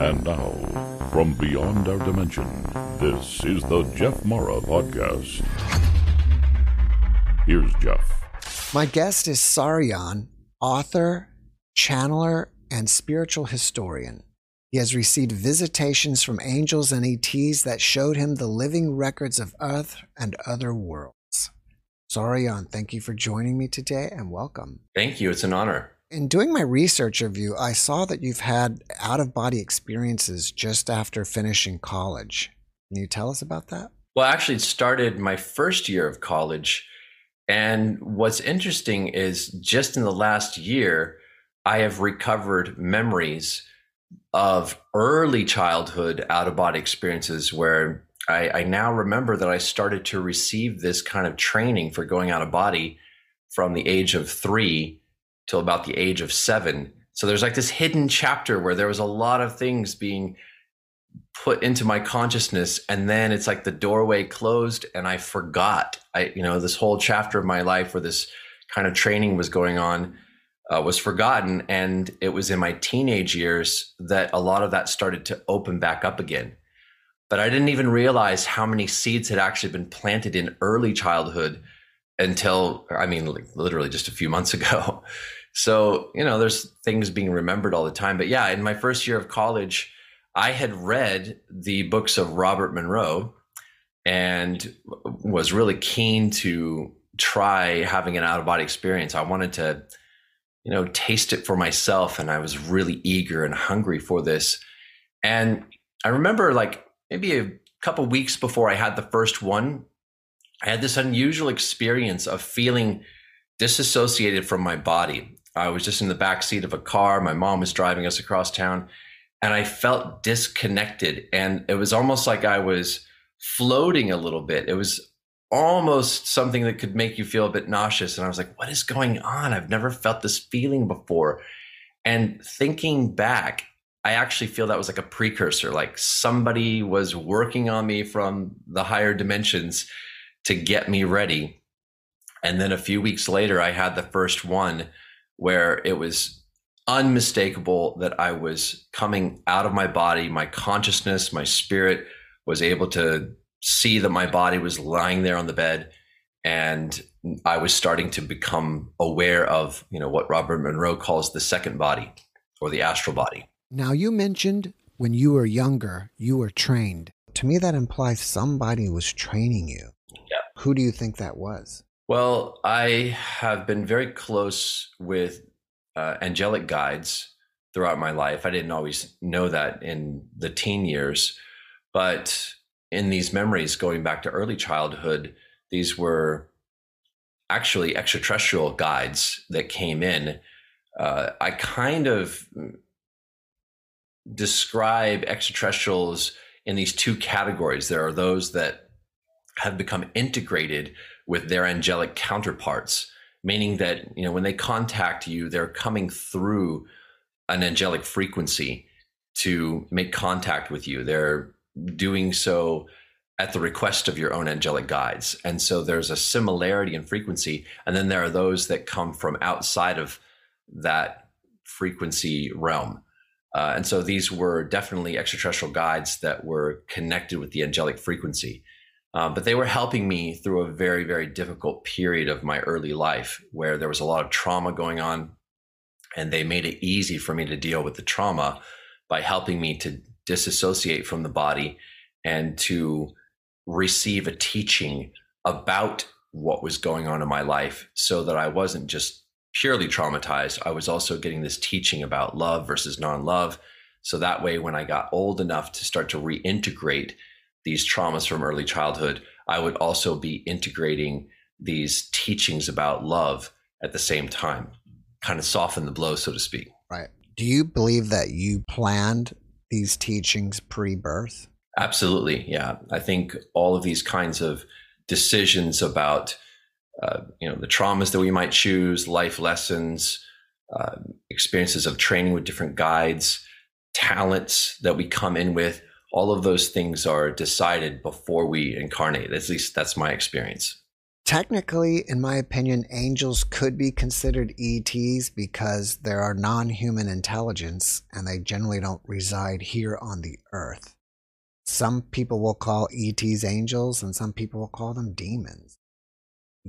And now, from beyond our dimension, this is the Jeff Mara Podcast. Here's Jeff. My guest is Saryon, author, channeler, and spiritual historian. He has received visitations from angels and ETs that showed him the living records of Earth and other worlds. Saryon, thank you for joining me today and welcome. Thank you. It's an honor. In doing my research of you, I saw that you've had out of body experiences just after finishing college. Can you tell us about that? Well, actually, it started my first year of college. And what's interesting is just in the last year, I have recovered memories of early childhood out of body experiences where I, I, now remember that I started to receive this kind of training for going out of body from the age of three till about the age of seven. So there's like this hidden chapter where there was a lot of things being put into my consciousness and then it's like the doorway closed and I forgot. I you know this whole chapter of my life where this kind of training was going on uh, was forgotten and it was in my teenage years that a lot of that started to open back up again. But I didn't even realize how many seeds had actually been planted in early childhood until I mean like literally just a few months ago. So, you know, there's things being remembered all the time. But yeah, in my first year of college, I had read the books of Robert Monroe and was really keen to try having an out of body experience. I wanted to, you know, taste it for myself. And I was really eager and hungry for this. And I remember like maybe a couple weeks before I had the first one, I had this unusual experience of feeling disassociated from my body. I was just in the back seat of a car. My mom was driving us across town and I felt disconnected. And it was almost like I was floating a little bit. It was almost something that could make you feel a bit nauseous. And I was like, what is going on? I've never felt this feeling before. And thinking back, I actually feel that was like a precursor, like somebody was working on me from the higher dimensions to get me ready. And then a few weeks later, I had the first one where it was unmistakable that I was coming out of my body. My consciousness, my spirit was able to see that my body was lying there on the bed. And I was starting to become aware of, you know, what Robert Monroe calls the second body or the astral body. Now, you mentioned when you were younger, you were trained. To me, that implies somebody was training you. Who do you think that was? Well, I have been very close with uh, angelic guides throughout my life. I didn't always know that in the teen years, but in these memories going back to early childhood, these were actually extraterrestrial guides that came in. Uh, I kind of describe extraterrestrials in these two categories. There are those that have become integrated with their angelic counterparts, meaning that you know when they contact you, they're coming through an angelic frequency to make contact with you. They're doing so at the request of your own angelic guides. And so there's a similarity in frequency. And then there are those that come from outside of that frequency realm. Uh, and so these were definitely extraterrestrial guides that were connected with the angelic frequency. Um, but they were helping me through a very, very difficult period of my early life where there was a lot of trauma going on. And they made it easy for me to deal with the trauma by helping me to disassociate from the body and to receive a teaching about what was going on in my life so that I wasn't just purely traumatized. I was also getting this teaching about love versus non love. So that way, when I got old enough to start to reintegrate these traumas from early childhood, I would also be integrating these teachings about love at the same time, kind of soften the blow, so to speak. Right. Do you believe that you planned these teachings pre birth? Absolutely. Yeah. I think all of these kinds of decisions about, uh, you know, the traumas that we might choose, life lessons, uh, experiences of training with different guides, talents that we come in with, all of those things are decided before we incarnate. At least that's my experience. Technically, in my opinion, angels could be considered ETs because they are non human intelligence and they generally don't reside here on the earth. Some people will call ETs angels and some people will call them demons.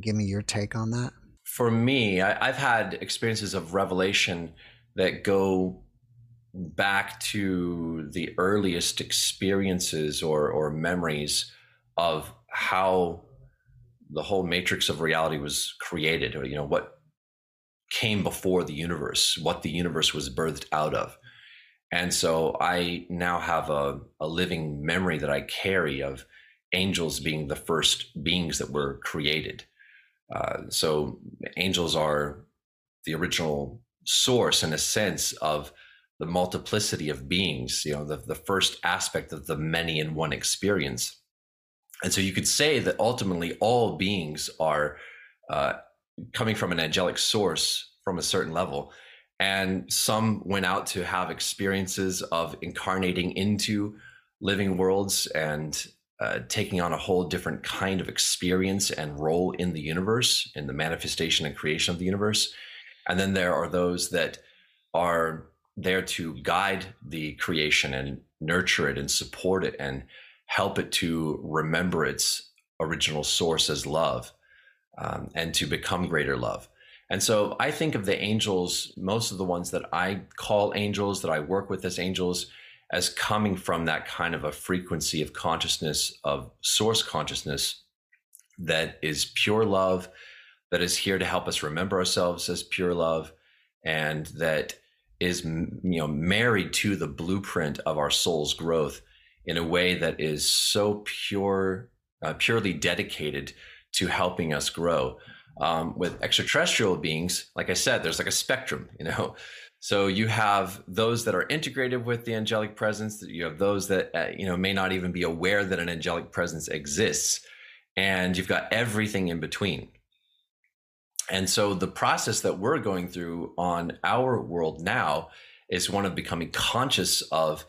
Give me your take on that. For me, I, have had experiences of revelation that go back to the earliest experiences or, or memories of how the whole matrix of reality was created or you know what came before the universe what the universe was birthed out of. And so i now have a, a living memory that i carry of angels being the first beings that were created. Uh, so angels are the original source in a sense of the multiplicity of beings you know the, the first aspect of the many in one experience and so you could say that ultimately all beings are uh, coming from an angelic source from a certain level. And some went out to have experiences of incarnating into living worlds and uh, taking on a whole different kind of experience and role in the universe, in the manifestation and creation of the universe. And then there are those that are there to guide the creation and nurture it and support it and help it to remember its original source as love um, and to become greater love. And so I think of the angels, most of the ones that I call angels, that I work with as angels, as coming from that kind of a frequency of consciousness, of source consciousness that is pure love, that is here to help us remember ourselves as pure love, and that is you know married to the blueprint of our soul's growth in a way that is so pure, uh, purely dedicated to helping us grow. Um, with extraterrestrial beings, like I said, there's like a spectrum, you know. So you have those that are integrated with the angelic presence. You have those that uh, you know may not even be aware that an angelic presence exists, and you've got everything in between. And so the process that we're going through on our world now is one of becoming conscious of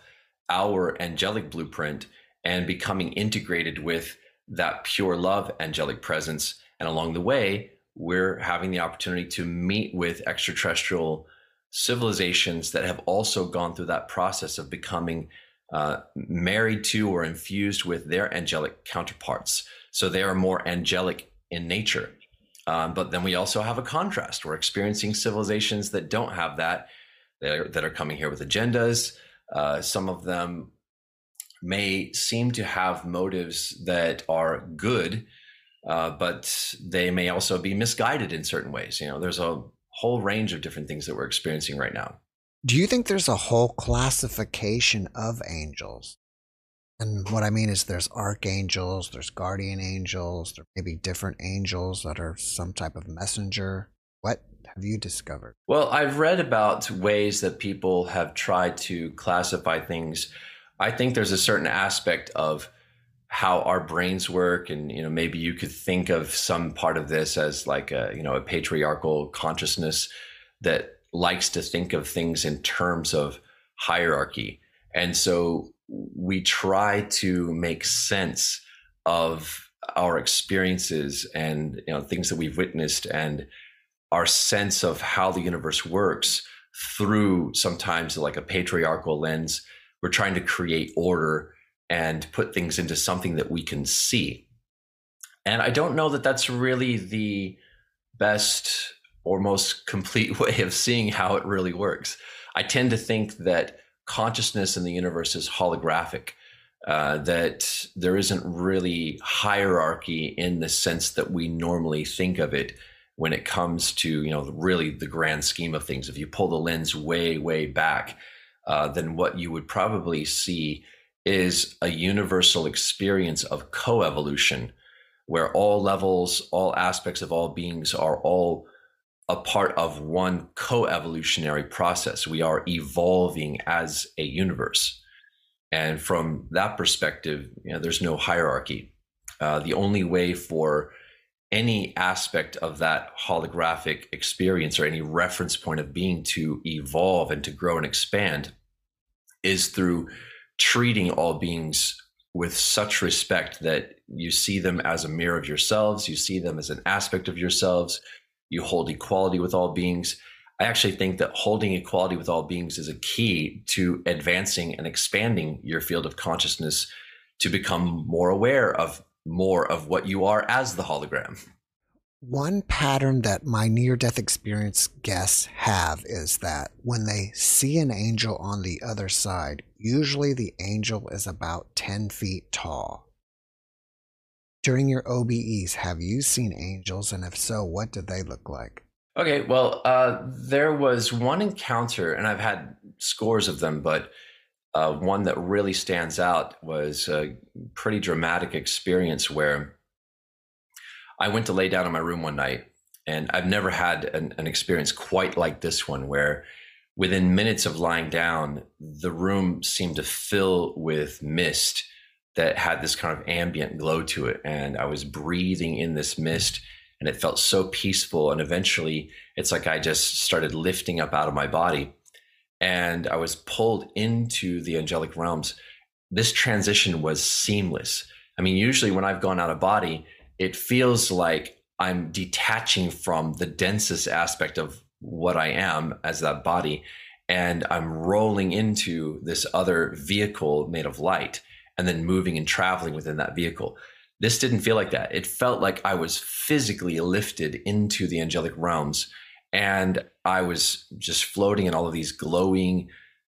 our angelic blueprint and becoming integrated with that pure love angelic presence. And along the way, we're having the opportunity to meet with extraterrestrial civilizations that have also gone through that process of becoming uh, married to or infused with their angelic counterparts. So they are more angelic in nature. Um, but then we also have a contrast. We're experiencing civilizations that don't have that, that are, that are coming here with agendas, uh, some of them may seem to have motives that are good, uh, but they may also be misguided in certain ways. You know, there's a whole range of different things that we're experiencing right now. Do you think there's a whole classification of angels? And what I mean is there's archangels, there's guardian angels, there may be different angels that are some type of messenger. What have you discovered? Well, I've read about ways that people have tried to classify things. I think there's a certain aspect of how our brains work and you know maybe you could think of some part of this as like a you know a patriarchal consciousness that likes to think of things in terms of hierarchy and so we try to make sense of our experiences and you know things that we've witnessed and our sense of how the universe works through sometimes like a patriarchal lens. We're trying to create order and put things into something that we can see. And I don't know that that's really the best or most complete way of seeing how it really works. I tend to think that consciousness in the universe is holographic, uh, that there isn't really hierarchy in the sense that we normally think of it when it comes to you know really the grand scheme of things. If you pull the lens way way back uh, then what you would probably see is a universal experience of coevolution where all levels all aspects of all beings are all a part of one co-evolutionary process. We are evolving as a universe. And from that perspective you know, there's no hierarchy. Uh, the only way for any aspect of that holographic experience or any reference point of being to evolve and to grow and expand is through treating all beings with such respect that you see them as a mirror of yourselves, you see them as an aspect of yourselves, you hold equality with all beings. I actually think that holding equality with all beings is a key to advancing and expanding your field of consciousness to become more aware of more of what you are as the hologram. One pattern that my near death experience guests have is that when they see an angel on the other side, usually the angel is about 10 feet tall. During your OBEs, have you seen angels? And if so, what did they look like? Okay, well, uh, there was one encounter, and I've had scores of them, but uh, one that really stands out was a pretty dramatic experience where I went to lay down in my room one night, and I've never had an, an experience quite like this one, where within minutes of lying down, the room seemed to fill with mist that had this kind of ambient glow to it. And I was breathing in this mist and it felt so peaceful. And eventually, it's like I just started lifting up out of my body and I was pulled into the angelic realms. This transition was seamless. I mean, usually when I've gone out of body, it feels like I'm detaching from the densest aspect of what I am as that body. And I'm rolling into this other vehicle made of light and then moving and traveling within that vehicle. This didn't feel like that. It felt like I was physically lifted into the angelic realms and I was just floating in all of these glowing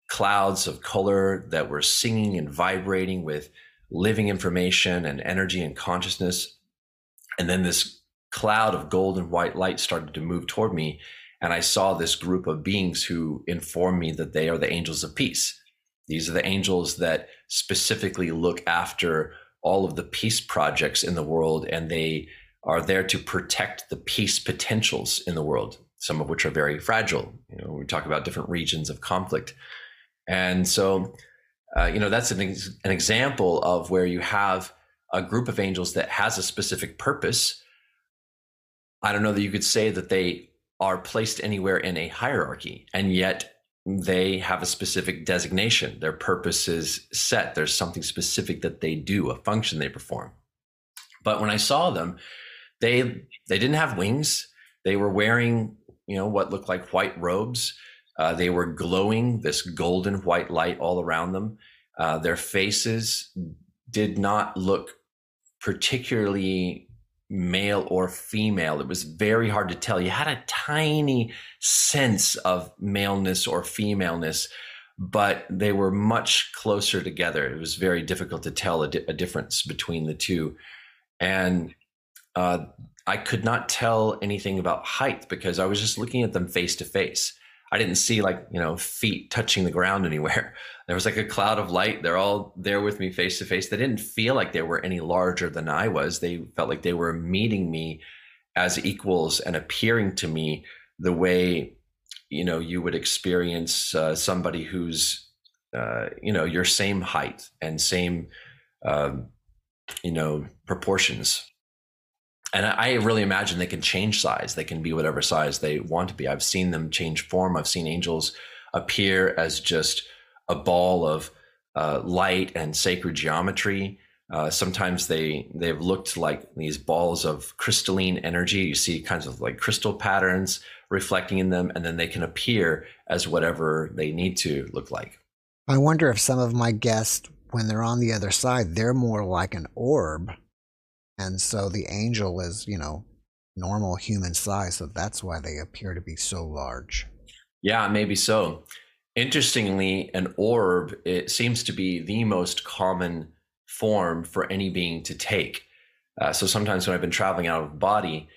clouds of color that were singing and vibrating with living information and energy and consciousness. And then this cloud of gold and white light started to move toward me. And I saw this group of beings who informed me that they are the angels of peace. These are the angels that specifically look after all of the peace projects in the world, and they are there to protect the peace potentials in the world, some of which are very fragile. You know, we talk about different regions of conflict. And so, uh, you know, that's an, ex- an example of where you have a group of angels that has a specific purpose. I don't know that you could say that they are placed anywhere in a hierarchy, and yet they have a specific designation. Their purpose is set. There's something specific that they do, a function they perform. But when I saw them, they they didn't have wings. They were wearing, you know, what looked like white robes. Uh, they were glowing this golden white light all around them. Uh, their faces did not look particularly male or female. It was very hard to tell. You had a tiny sense of maleness or femaleness, but they were much closer together. It was very difficult to tell a, di- a difference between the two. And uh, I could not tell anything about height because I was just looking at them face to face. I didn't see like, you know, feet touching the ground anywhere. There was like a cloud of light. They're all there with me face to face. They didn't feel like they were any larger than I was. They felt like they were meeting me as equals and appearing to me the way, you know, you would experience uh, somebody who's, uh, you know, your same height and same, um, you know, proportions and I really imagine they can change size. They can be whatever size they want to be. I've seen them change form. I've seen angels appear as just a ball of uh, light and sacred geometry. Uh, sometimes they they've looked like these balls of crystalline energy. You see kinds of like crystal patterns reflecting in them, and then they can appear as whatever they need to look like. I wonder if some of my guests, when they're on the other side, they're more like an orb and so the angel is, you know, normal human size. So that's why they appear to be so large. Yeah, maybe so. Interestingly, an orb it seems to be the most common form for any being to take. Uh, so sometimes when I've been traveling out of body,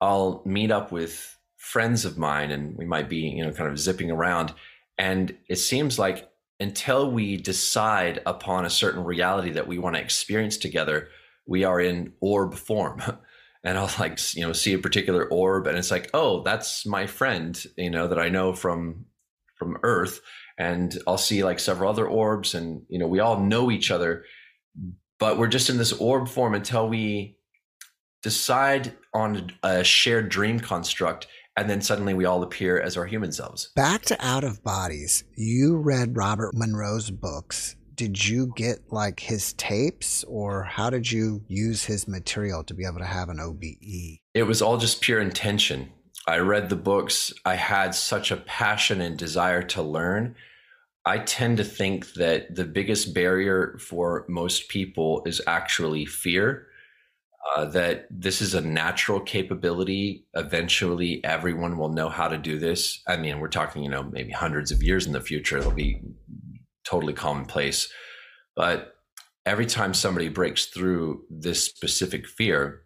I'll meet up with friends of mine, and we might be, you know, kind of zipping around. And it seems like until we decide upon a certain reality that we want to experience together, we are in orb form. And I'll like, you know, see a particular orb and it's like, oh, that's my friend, you know, that I know from from Earth. And I'll see like several other orbs and, you know, we all know each other, but we're just in this orb form until we decide on a shared dream construct and then suddenly we all appear as our human selves. Back to out of bodies. You read Robert Monroe's books did you get like his tapes or how did you use his material to be able to have an OBE? It was all just pure intention. I read the books. I had such a passion and desire to learn. I tend to think that the biggest barrier for most people is actually fear. Uh, that this is a natural capability. Eventually, everyone will know how to do this. I mean, we're talking, you know, maybe hundreds of years in the future, it'll be totally commonplace. But every time somebody breaks through this specific fear,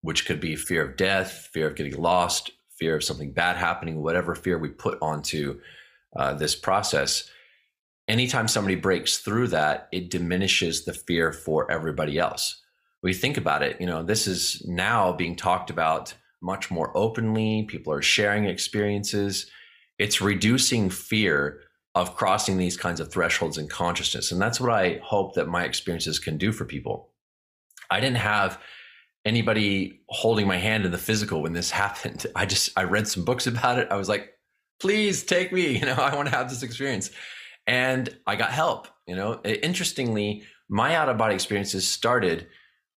which could be fear of death, fear of getting lost, fear of something bad happening, whatever fear we put onto uh, this process, anytime somebody breaks through that, it diminishes the fear for everybody else. We think about it, you know, this is now being talked about much more openly. People are sharing experiences. It's reducing fear of crossing these kinds of thresholds in consciousness. And that's what I hope that my experiences can do for people. I didn't have anybody holding my hand in the physical when this happened. I just I read some books about it. I was like, please take me, you know, I want to have this experience. And I got help, you know. Interestingly, my out of body experiences started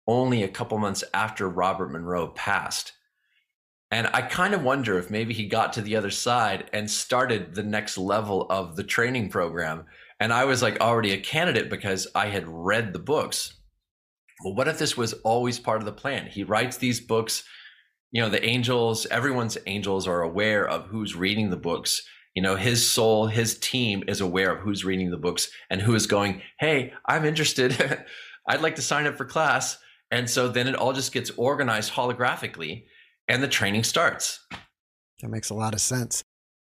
only a couple months after Robert Monroe passed. And I kind of wonder if maybe he got to the other side and started the next level of the training program. And I was like already a candidate because I had read the books. Well, what if this was always part of the plan? He writes these books, you know, the angels, everyone's angels are aware of who's reading the books. You know, his soul, his team is aware of who's reading the books and who is going, Hey, I'm interested. I'd like to sign up for class. And so then it all just gets organized holographically and the training starts. That makes a lot of sense.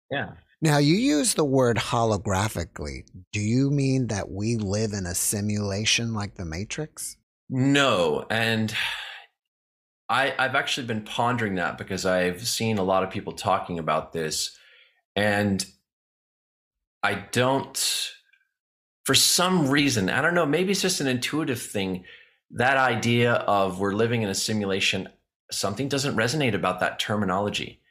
Yeah. Now, you use the word holographically. Do you mean that we live in a simulation like the Matrix? No. And I, I've actually been pondering that because I've seen a lot of people talking about this. And I don't, for some reason, I don't know, maybe it's just an intuitive thing. That idea of we're living in a simulation, something doesn't resonate about that terminology.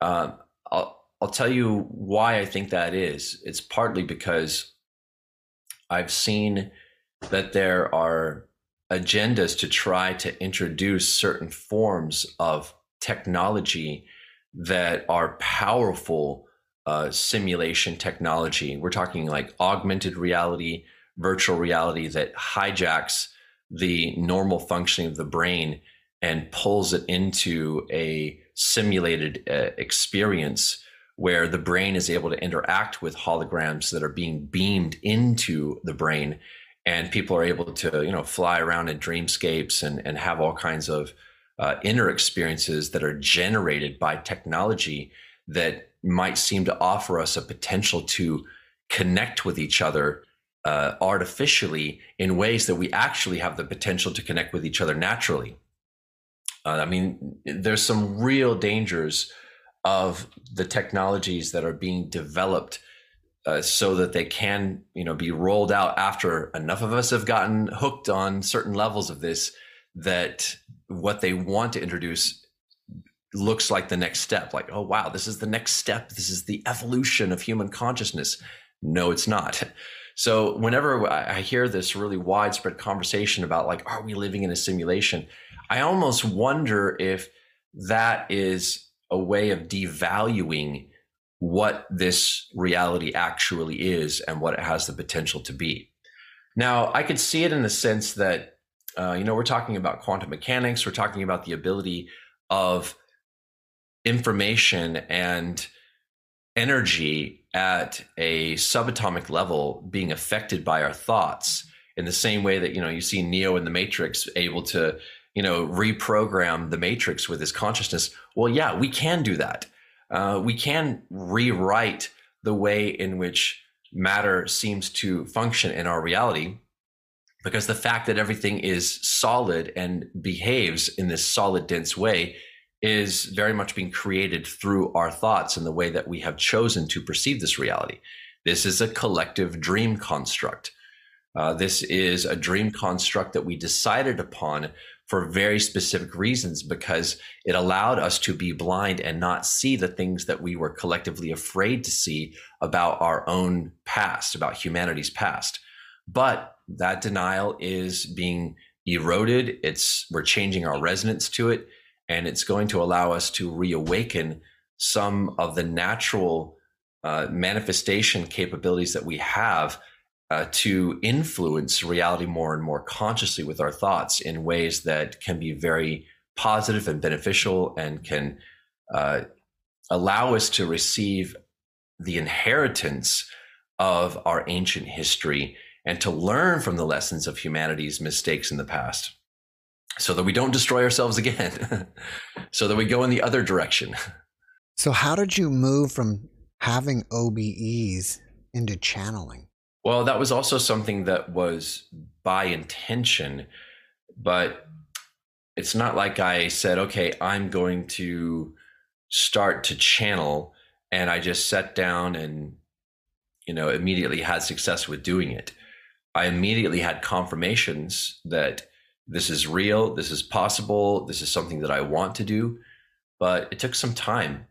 Uh, I'll, I'll tell you why I think that is. It's partly because I've seen that there are agendas to try to introduce certain forms of technology that are powerful uh, simulation technology. We're talking like augmented reality, virtual reality that hijacks the normal functioning of the brain and pulls it into a simulated uh, experience where the brain is able to interact with holograms that are being beamed into the brain. And people are able to you know fly around in dreamscapes and, and have all kinds of uh, inner experiences that are generated by technology that might seem to offer us a potential to connect with each other uh, artificially in ways that we actually have the potential to connect with each other naturally uh, I mean, there's some real dangers of the technologies that are being developed uh, so that they can, you know, be rolled out after enough of us have gotten hooked on certain levels of this that what they want to introduce looks like the next step. Like, oh wow, this is the next step. This is the evolution of human consciousness. No, it's not. So whenever I hear this really widespread conversation about like, are we living in a simulation? I almost wonder if that is a way of devaluing what this reality actually is and what it has the potential to be. Now, I could see it in the sense that, uh, you know, we're talking about quantum mechanics, we're talking about the ability of information and energy at a subatomic level being affected by our thoughts in the same way that you know you see neo in the matrix able to you know, reprogram the matrix with his consciousness. Well, yeah, we can do that. Uh, we can rewrite the way in which matter seems to function in our reality because the fact that everything is solid and behaves in this solid, dense way is very much being created through our thoughts and the way that we have chosen to perceive this reality. This is a collective dream construct. Uh, this is a dream construct that we decided upon for very specific reasons because it allowed us to be blind and not see the things that we were collectively afraid to see about our own past, about humanity's past. But that denial is being eroded. It's we're changing our resonance to it, and it's going to allow us to reawaken some of the natural uh, manifestation capabilities that we have uh, to influence reality more and more consciously with our thoughts in ways that can be very positive and beneficial and can uh, allow us to receive the inheritance of our ancient history and to learn from the lessons of humanity's mistakes in the past so that we don't destroy ourselves again, so that we go in the other direction. So, how did you move from having OBEs into channeling? Well, that was also something that was by intention, but it's not like I said, okay, I'm going to start to channel and I just sat down and, you know, immediately had success with doing it. I immediately had confirmations that this is real, this is possible, this is something that I want to do. But it took some time.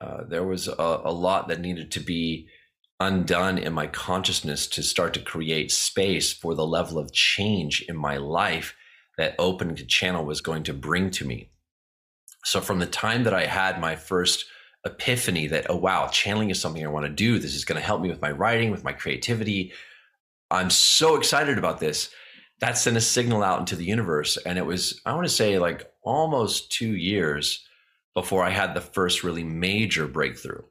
Uh, there was a, a lot that needed to be undone in my consciousness to start to create space for the level of change in my life that opening to channel was going to bring to me. So from the time that I had my first epiphany that, oh, wow, channeling is something I want to do. This is going to help me with my writing, with my creativity. I'm so excited about this. That sent a signal out into the universe. And it was, I want to say, like almost two years before I had the first really major breakthrough,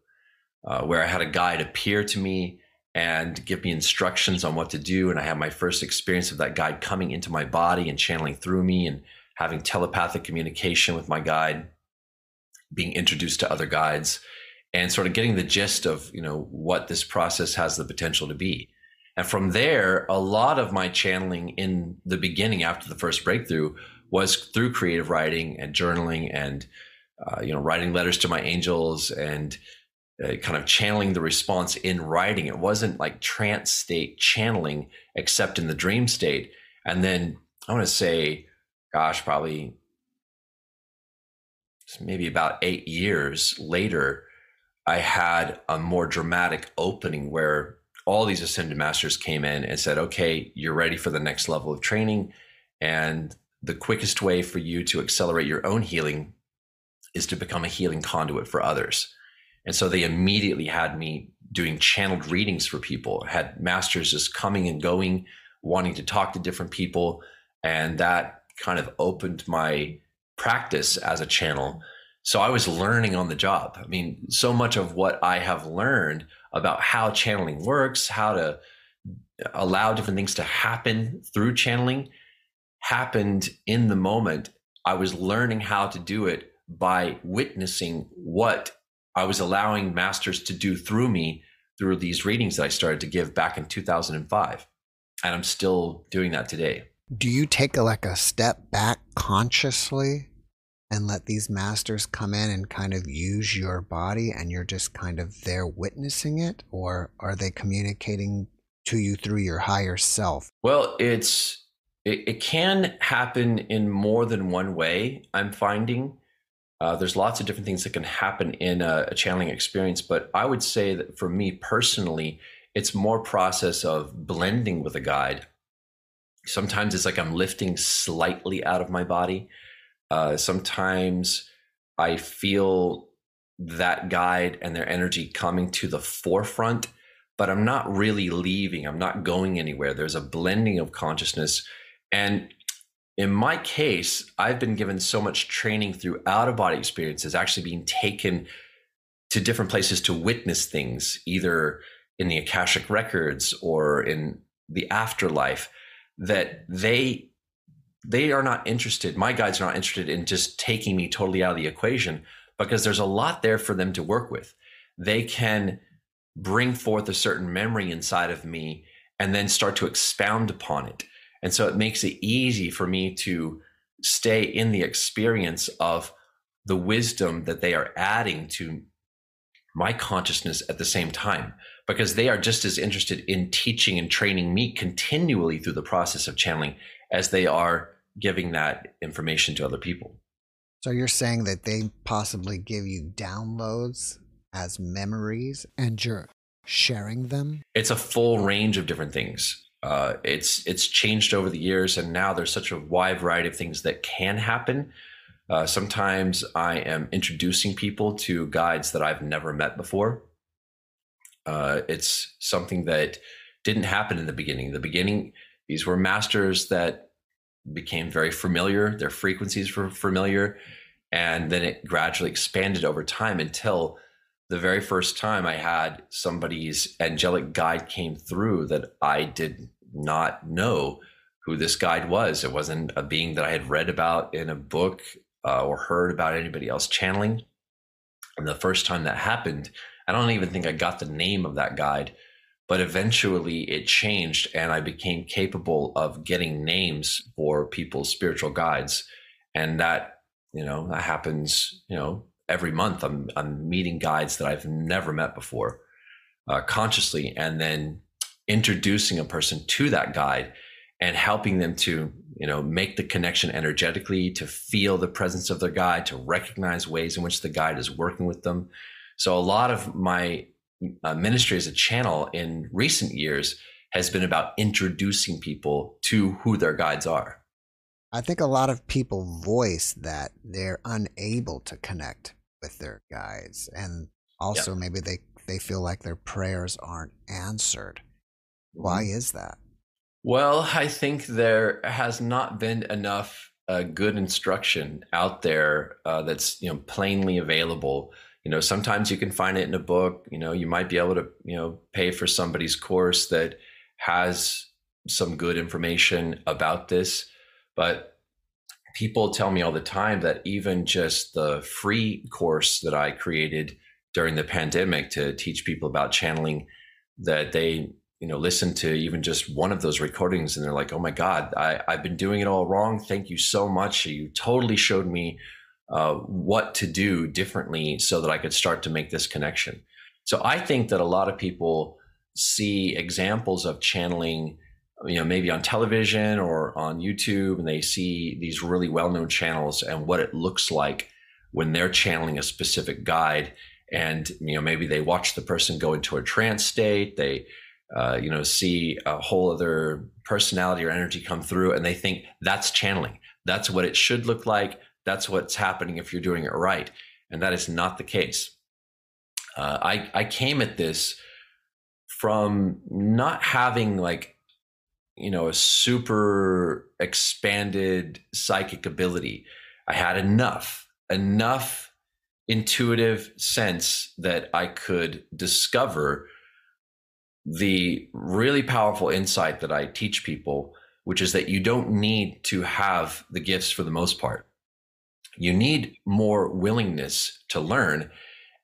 uh, where I had a guide appear to me and give me instructions on what to do. And I had my first experience of that guide coming into my body and channeling through me and having telepathic communication with my guide, being introduced to other guides, and sort of getting the gist of you know what this process has the potential to be. And from there, a lot of my channeling in the beginning after the first breakthrough was through creative writing and journaling and uh, you know writing letters to my angels and uh, kind of channeling the response in writing. It wasn't like trance state channeling, except in the dream state. And then I want to say, gosh, probably maybe about eight years later, I had a more dramatic opening where all these ascended masters came in and said, okay, you're ready for the next level of training. And the quickest way for you to accelerate your own healing is to become a healing conduit for others. And so they immediately had me doing channeled readings for people, had masters just coming and going, wanting to talk to different people. And that kind of opened my practice as a channel. So I was learning on the job. I mean, so much of what I have learned about how channeling works, how to allow different things to happen through channeling happened in the moment. I was learning how to do it by witnessing what I was allowing masters to do through me through these readings that I started to give back in 2005. And I'm still doing that today. Do you take a, like a step back consciously and let these masters come in and kind of use your body and you're just kind of there witnessing it? Or are they communicating to you through your higher self? Well, it's it, it can happen in more than one way, I'm finding. Uh, there's lots of different things that can happen in a, a, channeling experience, but I would say that for me personally, it's more process of blending with a guide. Sometimes it's like I'm lifting slightly out of my body. Uh, sometimes I feel that guide and their energy coming to the forefront, but I'm not really leaving. I'm not going anywhere. There's a blending of consciousness. And in my case, I've been given so much training through out of body experiences, actually being taken to different places to witness things, either in the Akashic records or in the afterlife, that they they are not interested. My guides are not interested in just taking me totally out of the equation because there's a lot there for them to work with. They can bring forth a certain memory inside of me and then start to expound upon it and so it makes it easy for me to stay in the experience of the wisdom that they are adding to my consciousness at the same time because they are just as interested in teaching and training me continually through the process of channeling as they are giving that information to other people. So you're saying that they possibly give you downloads as memories and you're sharing them? It's a full range of different things uh, it's it's changed over the years, and now there's such a wide variety of things that can happen. Uh, sometimes I am introducing people to guides that I've never met before. Uh, it's something that didn't happen in the beginning. In the beginning, these were masters that became very familiar. Their frequencies were familiar, and then it gradually expanded over time until the very first time I had somebody's angelic guide came through that I did not know who this guide was. It wasn't a being that I had read about in a book uh, or heard about anybody else channeling. And the first time that happened, I don't even think I got the name of that guide, but eventually it changed and I became capable of getting names for people's spiritual guides. And that, you know, that happens, you know, every month I'm I'm meeting guides that I've never met before, uh, consciously, and then introducing a person to that guide and helping them to you know make the connection energetically to feel the presence of their guide to recognize ways in which the guide is working with them. So a lot of my uh, ministry as a channel in recent years has been about introducing people to who their guides are. I think a lot of people voice that they're unable to connect with their guides and also yep. maybe they they feel like their prayers aren't answered why mm-hmm. is that well i think there has not been enough uh, good instruction out there uh, that's you know plainly available you know sometimes you can find it in a book you know you might be able to you know pay for somebody's course that has some good information about this but people tell me all the time that even just the free course that I created during the pandemic to teach people about channeling that they you know listen to even just one of those recordings and they're like oh my god I, i've been doing it all wrong. Thank you so much. You totally showed me uh, what to do differently so that i could start to make this connection. So i think that a lot of people see examples of channeling you know maybe on television or on youtube and they see these really well-known channels and what it looks like when they're channeling a specific guide. And you know maybe they watch the person go into a trance state they uh, you know see a whole other personality or energy come through and they think that's channeling. That's what it should look like. That's what's happening if you're doing it right. And that is not the case. Uh, I, I came at this from not having like you know, a super expanded psychic ability. I had enough, enough intuitive sense that I could discover the really powerful insight that I teach people, which is that you don't need to have the gifts for the most part. You need more willingness to learn,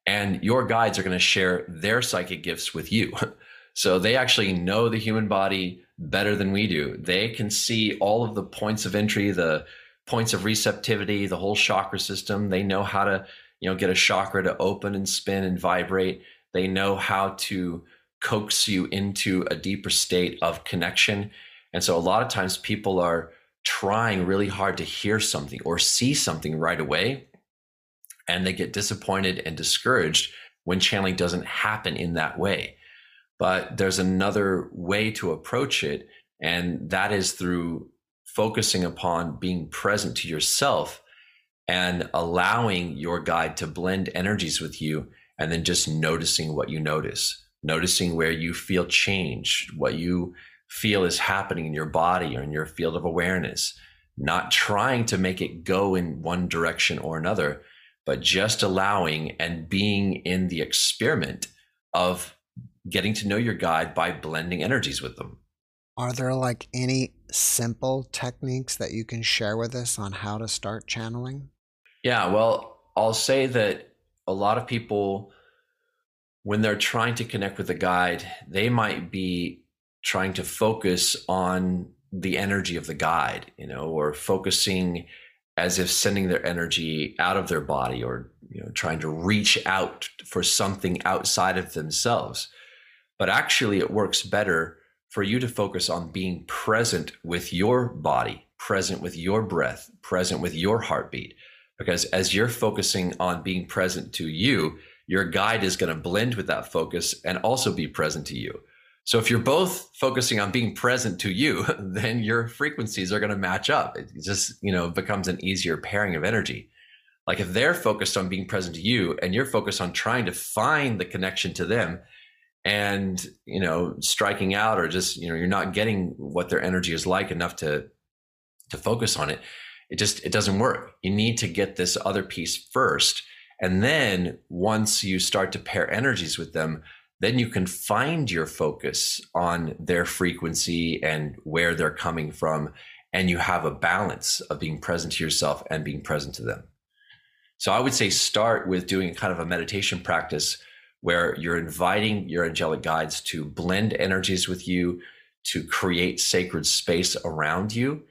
and your guides are going to share their psychic gifts with you. So they actually know the human body better than we do. They can see all of the points of entry, the points of receptivity, the whole chakra system. They know how to, you know, get a chakra to open and spin and vibrate. They know how to coax you into a deeper state of connection. And so a lot of times people are trying really hard to hear something or see something right away and they get disappointed and discouraged when channeling doesn't happen in that way. But there's another way to approach it, and that is through focusing upon being present to yourself and allowing your guide to blend energies with you, and then just noticing what you notice, noticing where you feel change, what you feel is happening in your body or in your field of awareness, not trying to make it go in one direction or another, but just allowing and being in the experiment of getting to know your guide by blending energies with them. Are there like any simple techniques that you can share with us on how to start channeling? Yeah, well, I'll say that a lot of people, when they're trying to connect with a guide, they might be trying to focus on the energy of the guide, you know, or focusing as if sending their energy out of their body or, you know, trying to reach out for something outside of themselves. But actually, it works better for you to focus on being present with your body, present with your breath, present with your heartbeat. Because as you're focusing on being present to you, your guide is going to blend with that focus and also be present to you. So if you're both focusing on being present to you, then your frequencies are going to match up. It just, you know, becomes an easier pairing of energy. Like if they're focused on being present to you and you're focused on trying to find the connection to them and, you know, striking out or just, you know, you're not getting what their energy is like enough to to focus on it, it just it doesn't work. You need to get this other piece first. And then once you start to pair energies with them, then you can find your focus on their frequency and where they're coming from and you have a balance of being present to yourself and being present to them. So I would say start with doing kind of a meditation practice where you're inviting your angelic guides to blend energies with you, to create sacred space around you,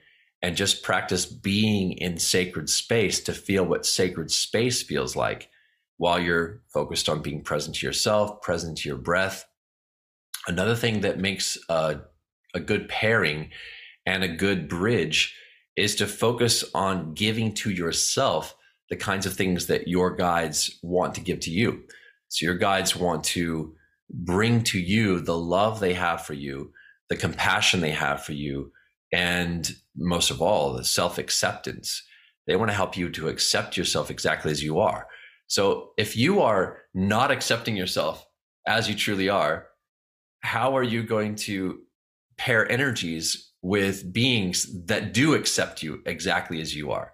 and just practice being in sacred space to feel what sacred space feels like while you're focused on being present to yourself, present to your breath. Another thing that makes a, a good pairing and a good bridge is to focus on giving to yourself the kinds of things that your guides want to give to you. So your guides want to bring to you the love they have for you, the compassion they have for you, and most of all, the self acceptance. They want to help you to accept yourself exactly as you are. So if you are not accepting yourself as you truly are, how are you going to pair energies with beings that do accept you exactly as you are?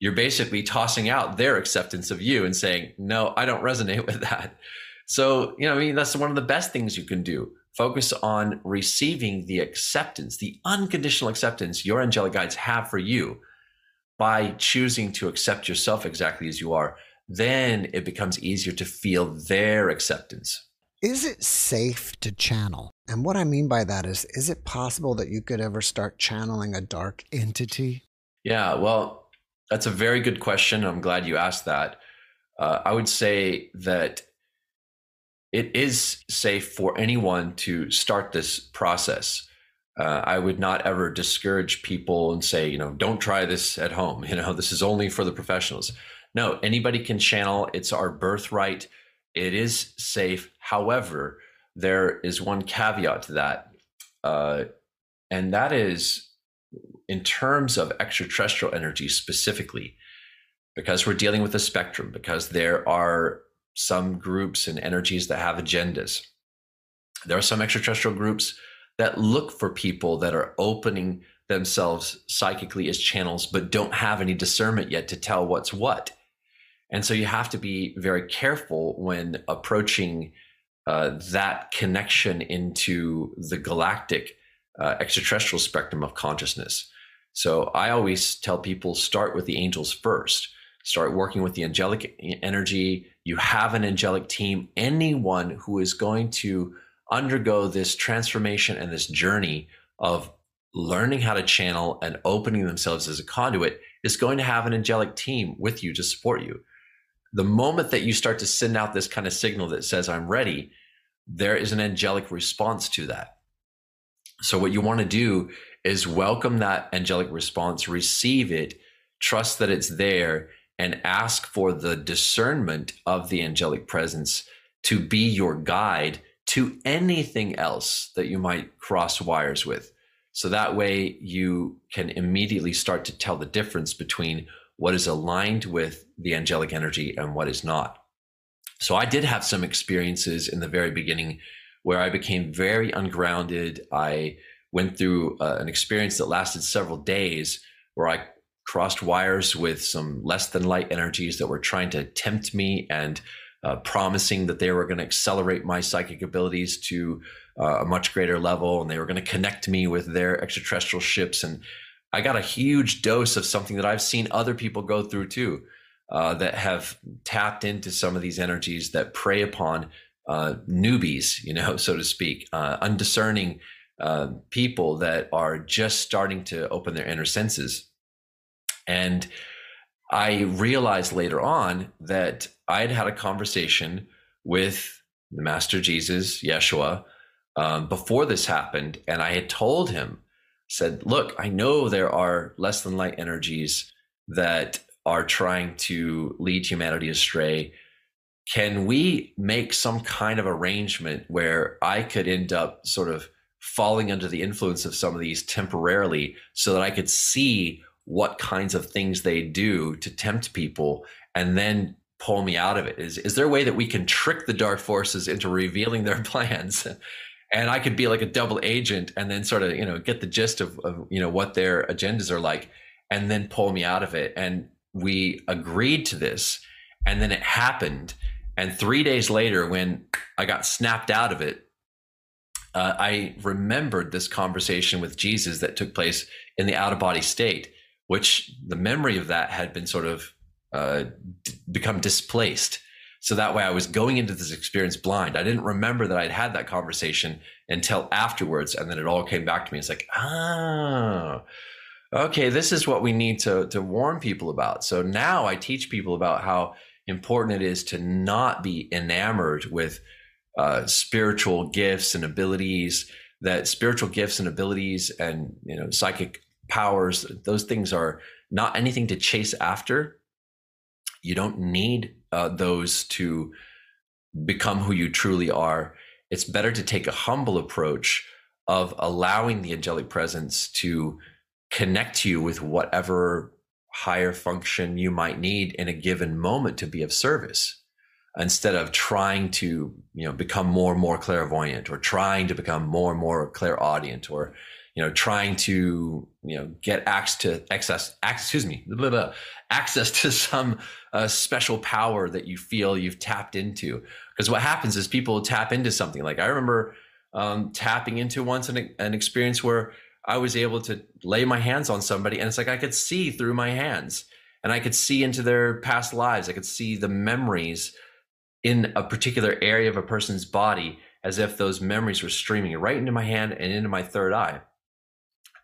You're basically tossing out their acceptance of you and saying, no, I don't resonate with that. So, you know, I mean, that's one of the best things you can do. Focus on receiving the acceptance, the unconditional acceptance your angelic guides have for you by choosing to accept yourself exactly as you are. Then it becomes easier to feel their acceptance. Is it safe to channel? And what I mean by that is, is it possible that you could ever start channeling a dark entity? Yeah, well, that's a very good question. I'm glad you asked that. Uh, I would say that it is safe for anyone to start this process. Uh, I would not ever discourage people and say, you know, don't try this at home. You know, this is only for the professionals. No, anybody can channel. It's our birthright. It is safe. However, there is one caveat to that, uh, and that is in terms of extraterrestrial energy specifically, because we're dealing with a spectrum, because there are some groups and energies that have agendas. There are some extraterrestrial groups that look for people that are opening themselves psychically as channels, but don't have any discernment yet to tell what's what. And so you have to be very careful when approaching uh, that connection into the galactic uh, extraterrestrial spectrum of consciousness. So I always tell people start with the angels first. Start working with the angelic energy. You have an angelic team. Anyone who is going to undergo this transformation and this journey of learning how to channel and opening themselves as a conduit is going to have an angelic team with you to support you. The moment that you start to send out this kind of signal that says, I'm ready, there is an angelic response to that. So, what you want to do is welcome that angelic response, receive it, trust that it's there, and ask for the discernment of the angelic presence to be your guide to anything else that you might cross wires with. So that way you can immediately start to tell the difference between what is aligned with the angelic energy and what is not. So I did have some experiences in the very beginning where I became very ungrounded. I went through uh, an experience that lasted several days where I crossed wires with some less than light energies that were trying to tempt me and uh, promising that they were going to accelerate my psychic abilities to uh, a much greater level and they were going to connect me with their extraterrestrial ships. And I got a huge dose of something that I've seen other people go through too. Uh, that have tapped into some of these energies that prey upon uh, newbies, you know, so to speak, uh, undiscerning uh, people that are just starting to open their inner senses. And I realized later on that I had had a conversation with the Master Jesus, Yeshua, um, before this happened. And I had told him, said, Look, I know there are less than light energies that are trying to lead humanity astray. Can we make some kind of arrangement where I could end up sort of falling under the influence of some of these temporarily so that I could see what kinds of things they do to tempt people and then pull me out of it? Is, is there a way that we can trick the dark forces into revealing their plans? and I could be like a double agent and then sort of, you know, get the gist of, of, you know, what their agendas are like and then pull me out of it. And we agreed to this and then it happened. And three days later, when I got snapped out of it, uh, I remembered this conversation with Jesus that took place in the out of body state, which the memory of that had been sort of uh, d- become displaced. So that way I was going into this experience blind. I didn't remember that I'd had that conversation until afterwards. And then it all came back to me. It's like, ah, okay, this is what we need to, to warn people about. So now I teach people about how important it is to not be enamored with uh, spiritual gifts and abilities that spiritual gifts and abilities and you know psychic powers those things are not anything to chase after. You don't need uh, those to become who you truly are. It's better to take a humble approach of allowing the angelic presence to connect you with whatever higher function you might need in a given moment to be of service instead of trying to you know become more and more clairvoyant or trying to become more and more clairaudient or you know trying to you know get access to access access excuse me blah, blah, access to some uh, special power that you feel you've tapped into. Because what happens is people tap into something. Like i remember um, tapping into once an, an experience where i was able to lay my hands on somebody and it's like i could see through my hands and i could see into their past lives i could see the memories in a particular area of a person's body as if those memories were streaming right into my hand and into my third eye,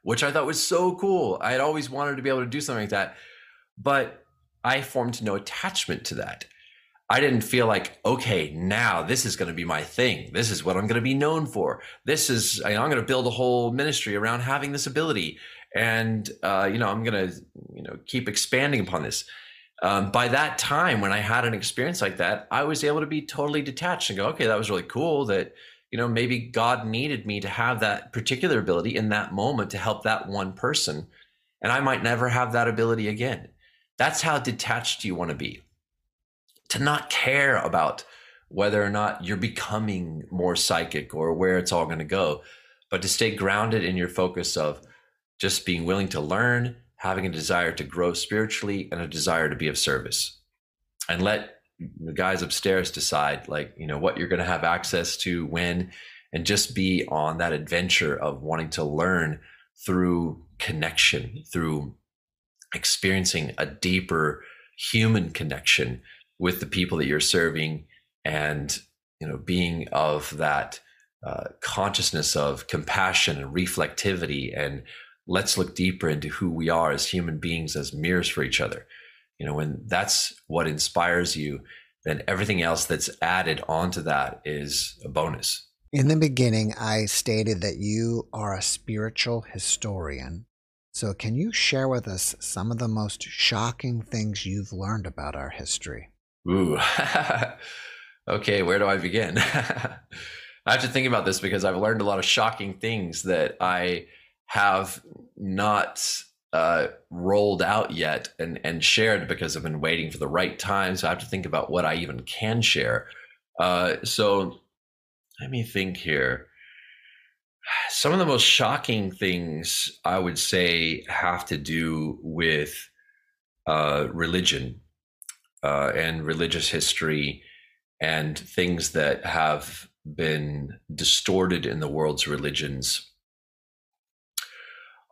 which I thought was so cool. I had always wanted to be able to do something like that, but I formed no attachment to that. I didn't feel like, okay, now this is going to be my thing. This is what I'm going to be known for. This is, I'm going to build a whole ministry around having this ability. And, uh, you know, I'm going to, you know, keep expanding upon this um, by that time when i had an experience like that i was able to be totally detached and go okay that was really cool that you know maybe god needed me to have that particular ability in that moment to help that one person and i might never have that ability again that's how detached you want to be to not care about whether or not you're becoming more psychic or where it's all going to go but to stay grounded in your focus of just being willing to learn having a desire to grow spiritually and a desire to be of service. And let the guys upstairs decide, like, you know, what you're going to have access to when, and just be on that adventure of wanting to learn through connection, through experiencing a deeper human connection with the people that you're serving and, you know, being of that uh, consciousness of compassion and reflectivity and let's look deeper into who we are as human beings as mirrors for each other. You know when that's what inspires you then everything else that's added onto that is a bonus. In the beginning i stated that you are a spiritual historian. So can you share with us some of the most shocking things you've learned about our history ooh okay where do i begin i have to think about this because i've learned a lot of shocking things that i have not uh, rolled out yet and and shared because I've been waiting for the right time. So I have to think about what I even can share. Uh, so let me think here. Some of the most shocking things I would say have to do with uh, religion uh, and religious history and things that have been distorted in the world's religions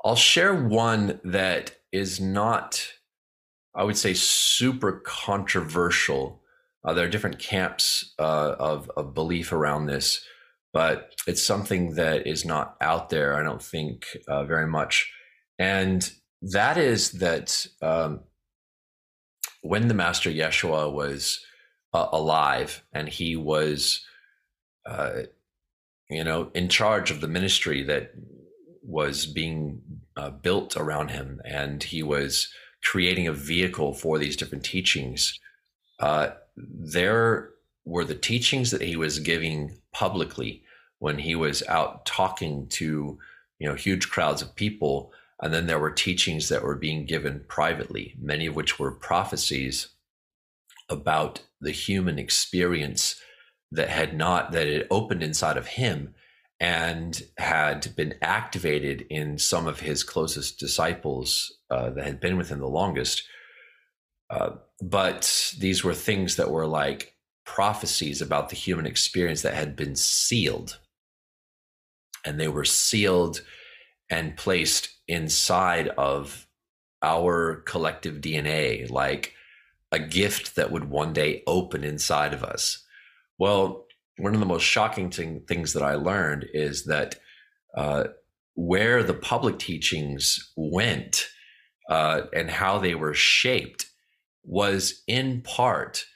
I'll share one that is not, I would say, super controversial. Uh, there are different camps uh, of, of belief around this, but it's something that is not out there, I don't think, uh, very much. And that is that um, when the Master Yeshua was uh, alive and he was, uh, you know, in charge of the ministry that was being uh, built around him and he was creating a vehicle for these different teachings uh, there were the teachings that he was giving publicly when he was out talking to you know huge crowds of people and then there were teachings that were being given privately many of which were prophecies about the human experience that had not that had opened inside of him and had been activated in some of his closest disciples uh, that had been with him the longest. Uh, but these were things that were like prophecies about the human experience that had been sealed. And they were sealed and placed inside of our collective DNA, like a gift that would one day open inside of us. Well, one of the most shocking things that I learned is that uh, where the public teachings went uh, and how they were shaped was in part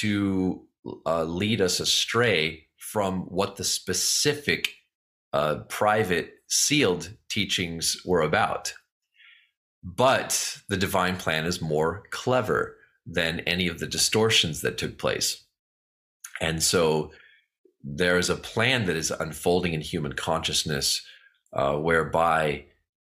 to uh, lead us astray from what the specific uh, private sealed teachings were about. But the divine plan is more clever than any of the distortions that took place. And so there is a plan that is unfolding in human consciousness uh, whereby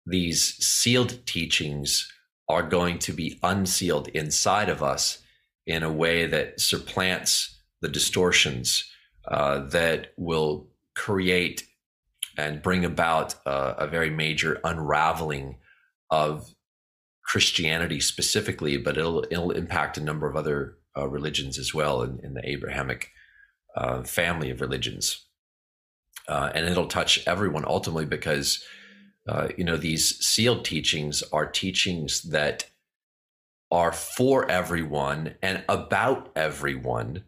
these sealed teachings are going to be unsealed inside of us in a way that supplants the distortions uh, that will create and bring about a very major unraveling of Christianity specifically, but it'll it'll impact a number of other uh, religions as well in, in the Abrahamic uh, family of religions, uh, and it'll touch everyone ultimately because uh, you know these sealed teachings are teachings that are for everyone and about everyone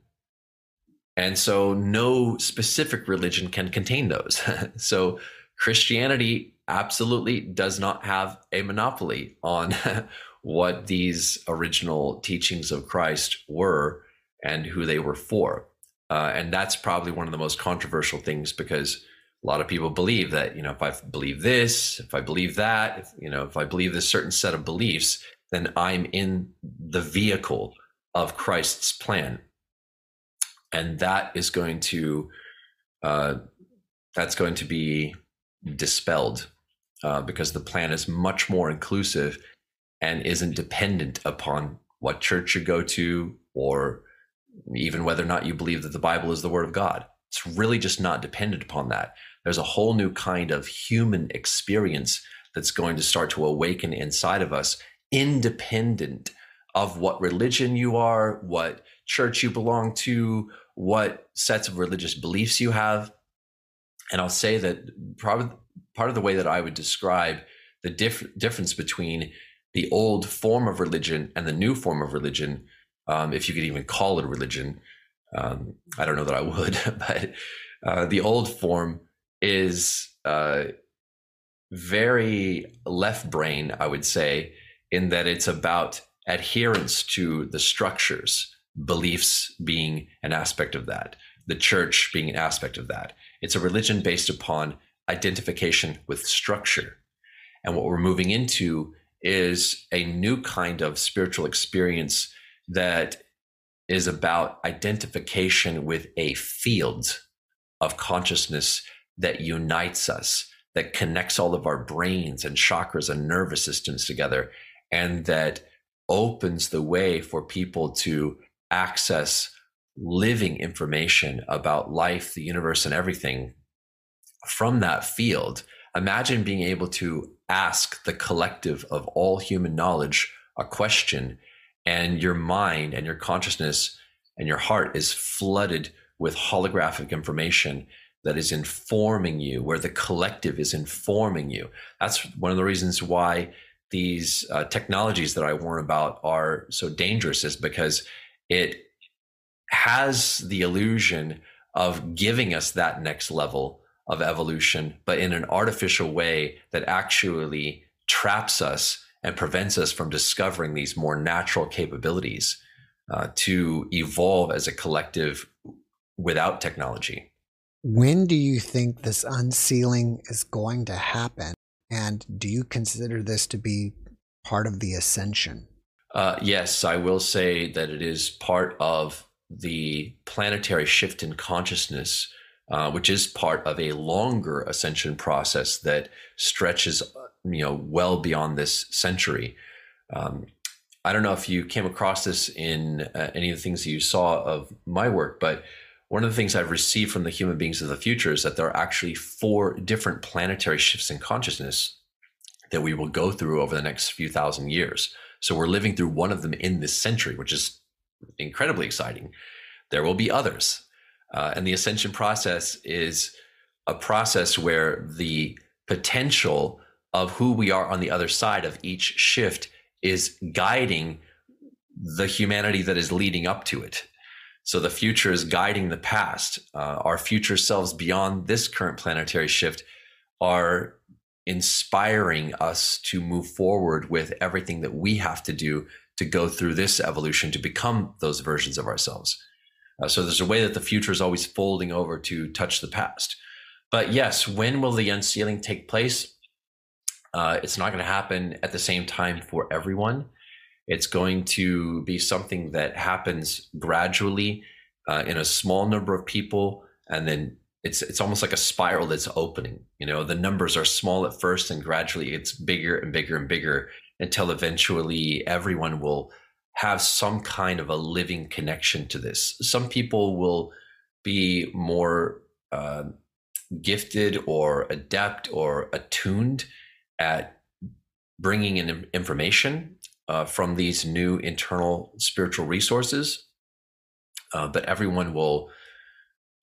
and so no specific religion can contain those. so Christianity absolutely does not have a monopoly on what these original teachings of Christ were and who they were for. Uh, and that's probably one of the most controversial things because a lot of people believe that, you know, if I believe this, if I believe that, if, you know, if I believe this certain set of beliefs, then I'm in the vehicle of Christ's plan and that is going to uh, that's going to be dispelled uh, because the plan is much more inclusive and isn't dependent upon what church you go to or even whether or not you believe that the Bible is the Word of God. It's really just not dependent upon that. There's a whole new kind of human experience that's going to start to awaken inside of us, independent of what religion you are, what church you belong to, what sets of religious beliefs you have. And I'll say that probably part of the way that I would describe the diff- difference between the old form of religion and the new form of religion, um, if you could even call it religion, um, I don't know that I would, but uh, the old form is uh, very left brain, I would say, in that it's about adherence to the structures beliefs being an aspect of that, the church being an aspect of that. It's a religion based upon identification with structure. And what we're moving into is a new kind of spiritual experience that is about identification with a field of consciousness that unites us, that connects all of our brains and chakras and nervous systems together, and that opens the way for people to access living information about life, the universe, and everything from that field, imagine being able to ask the collective of all human knowledge a question, and your mind and your consciousness and your heart is flooded with holographic information that is informing you, where the collective is informing you. That's one of the reasons why these uh, technologies that I warn about are so dangerous, is because it has the illusion of giving us that next level of evolution, but in an artificial way that actually traps us and prevents us from discovering these more natural capabilities uh, to evolve as a collective without technology. When do you think this unsealing is going to happen? And do you consider this to be part of the ascension? Uh, yes, I will say that it is part of the planetary shift in consciousness, uh, which is part of a longer ascension process that stretches, you know, well beyond this century. Um, I don't know if you came across this in uh, any of the things that you saw of my work, but one of the things I've received from the human beings of the future is that there are actually four different planetary shifts in consciousness that we will go through over the next few thousand years. So we're living through one of them in this century, which is incredibly exciting. There will be others. Uh, and the ascension process is a process where the potential of who we are on the other side of each shift is guiding the humanity that is leading up to it. So the future is guiding the past. Uh, our future selves beyond this current planetary shift are inspiring us to move forward with everything that we have to do to go through this evolution to become those versions of ourselves. Uh, so there's a way that the future is always folding over to touch the past. But yes, when will the unsealing take place? Uh, it's not going to happen at the same time for everyone. It's going to be something that happens gradually uh, in a small number of people, and then it's it's almost like a spiral that's opening. You know, the numbers are small at first, and gradually it's bigger and bigger and bigger until eventually everyone will have some kind of a living connection to this. Some people will be more uh, gifted or adept or attuned at bringing in information uh, from these new internal spiritual resources, uh, but everyone will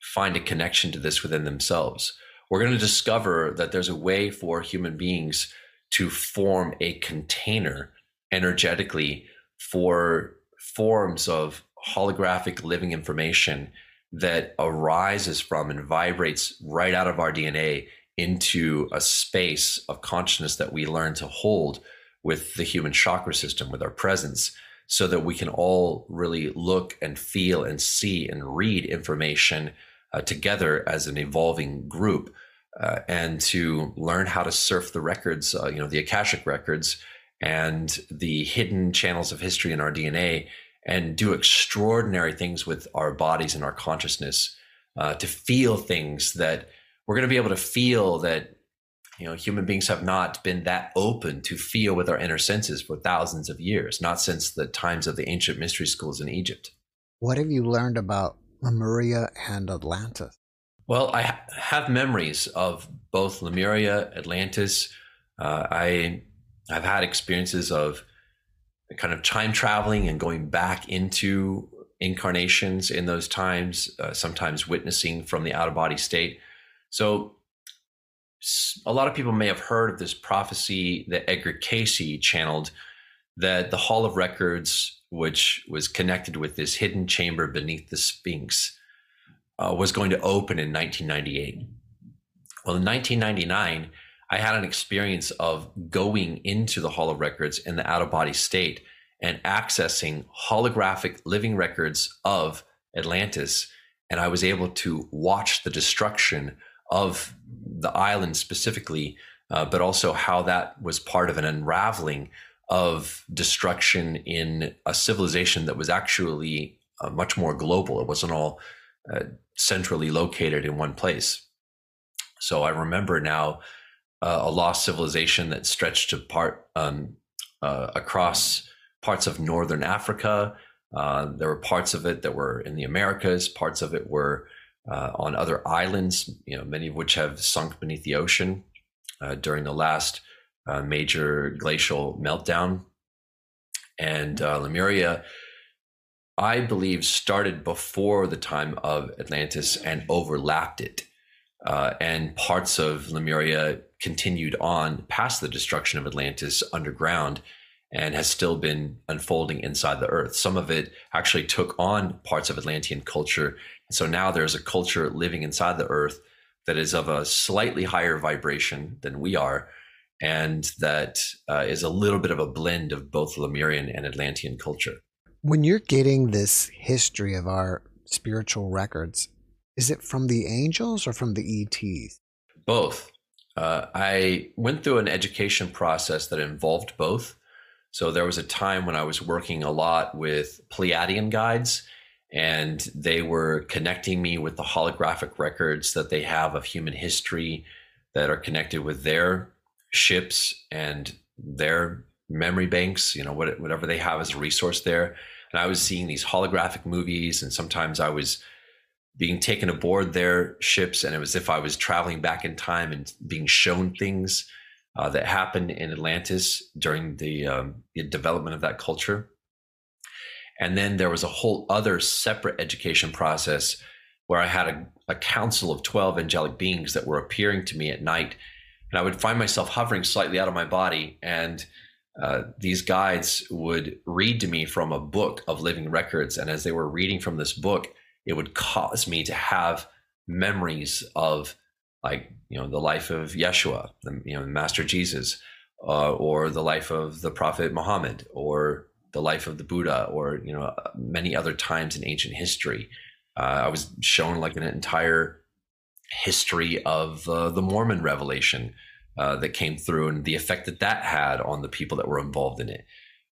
find a connection to this within themselves. We're going to discover that there's a way for human beings to form a container energetically for forms of holographic living information that arises from and vibrates right out of our DNA into a space of consciousness that we learn to hold with the human chakra system, with our presence, so that we can all really look and feel and see and read information uh, together as an evolving group. Uh, and to learn how to surf the records, uh, you know, the Akashic records and the hidden channels of history in our DNA and do extraordinary things with our bodies and our consciousness uh, to feel things that we're going to be able to feel that you know human beings have not been that open to feel with our inner senses for thousands of years not since the times of the ancient mystery schools in egypt what have you learned about lemuria and atlantis. Well i ha- have memories of both lemuria atlantis. Uh, i i've had experiences of kind of time traveling and going back into incarnations in those times uh, sometimes witnessing from the out of body state. So a lot of people may have heard of this prophecy that Edgar Cayce channeled that the Hall of Records, which was connected with this hidden chamber beneath the Sphinx, uh, was going to open in 1998. Well, in 1999, I had an experience of going into the Hall of Records in the out of body state and accessing holographic living records of Atlantis. And I was able to watch the destruction of the island specifically, uh, but also how that was part of an unraveling of destruction in a civilization that was actually uh, much more global. It wasn't all uh, centrally located in one place. So I remember now uh, a lost civilization that stretched apart um, uh, across parts of northern Africa. Uh, there were parts of it that were in the Americas. Parts of it were uh, on other islands, you know, many of which have sunk beneath the ocean during the last uh, major glacial meltdown. And uh, Lemuria, I believe, started before the time of Atlantis and overlapped it. Uh, and parts of Lemuria continued on past the destruction of Atlantis underground and has still been unfolding inside the earth. Some of it actually took on parts of Atlantean culture And so now there's a culture living inside the earth that is of a slightly higher vibration than we are, and that uh, is a little bit of a blend of both Lemurian and Atlantean culture. When you're getting this history of our spiritual records, is it from the angels or from the ETs? Both. Uh, I went through an education process that involved both. So there was a time when I was working a lot with Pleiadian guides and they were connecting me with the holographic records that they have of human history that are connected with their ships and their memory banks, you know, whatever they have as a resource there. And I was seeing these holographic movies, and sometimes I was being taken aboard their ships, and it was as if I was traveling back in time and being shown things uh, that happened in Atlantis during the, um, the development of that culture. And then there was a whole other separate education process where I had a, a council of 12 angelic beings that were appearing to me at night. And I would find myself hovering slightly out of my body. And uh, these guides would read to me from a book of living records. And as they were reading from this book, it would cause me to have memories of like you know the life of Yeshua, the, you know Master Jesus, uh, or the life of the Prophet Muhammad, or the life of the Buddha, or you know many other times in ancient history. Uh, I was shown like an entire history of uh, the Mormon revelation uh, that came through and the effect that that had on the people that were involved in it.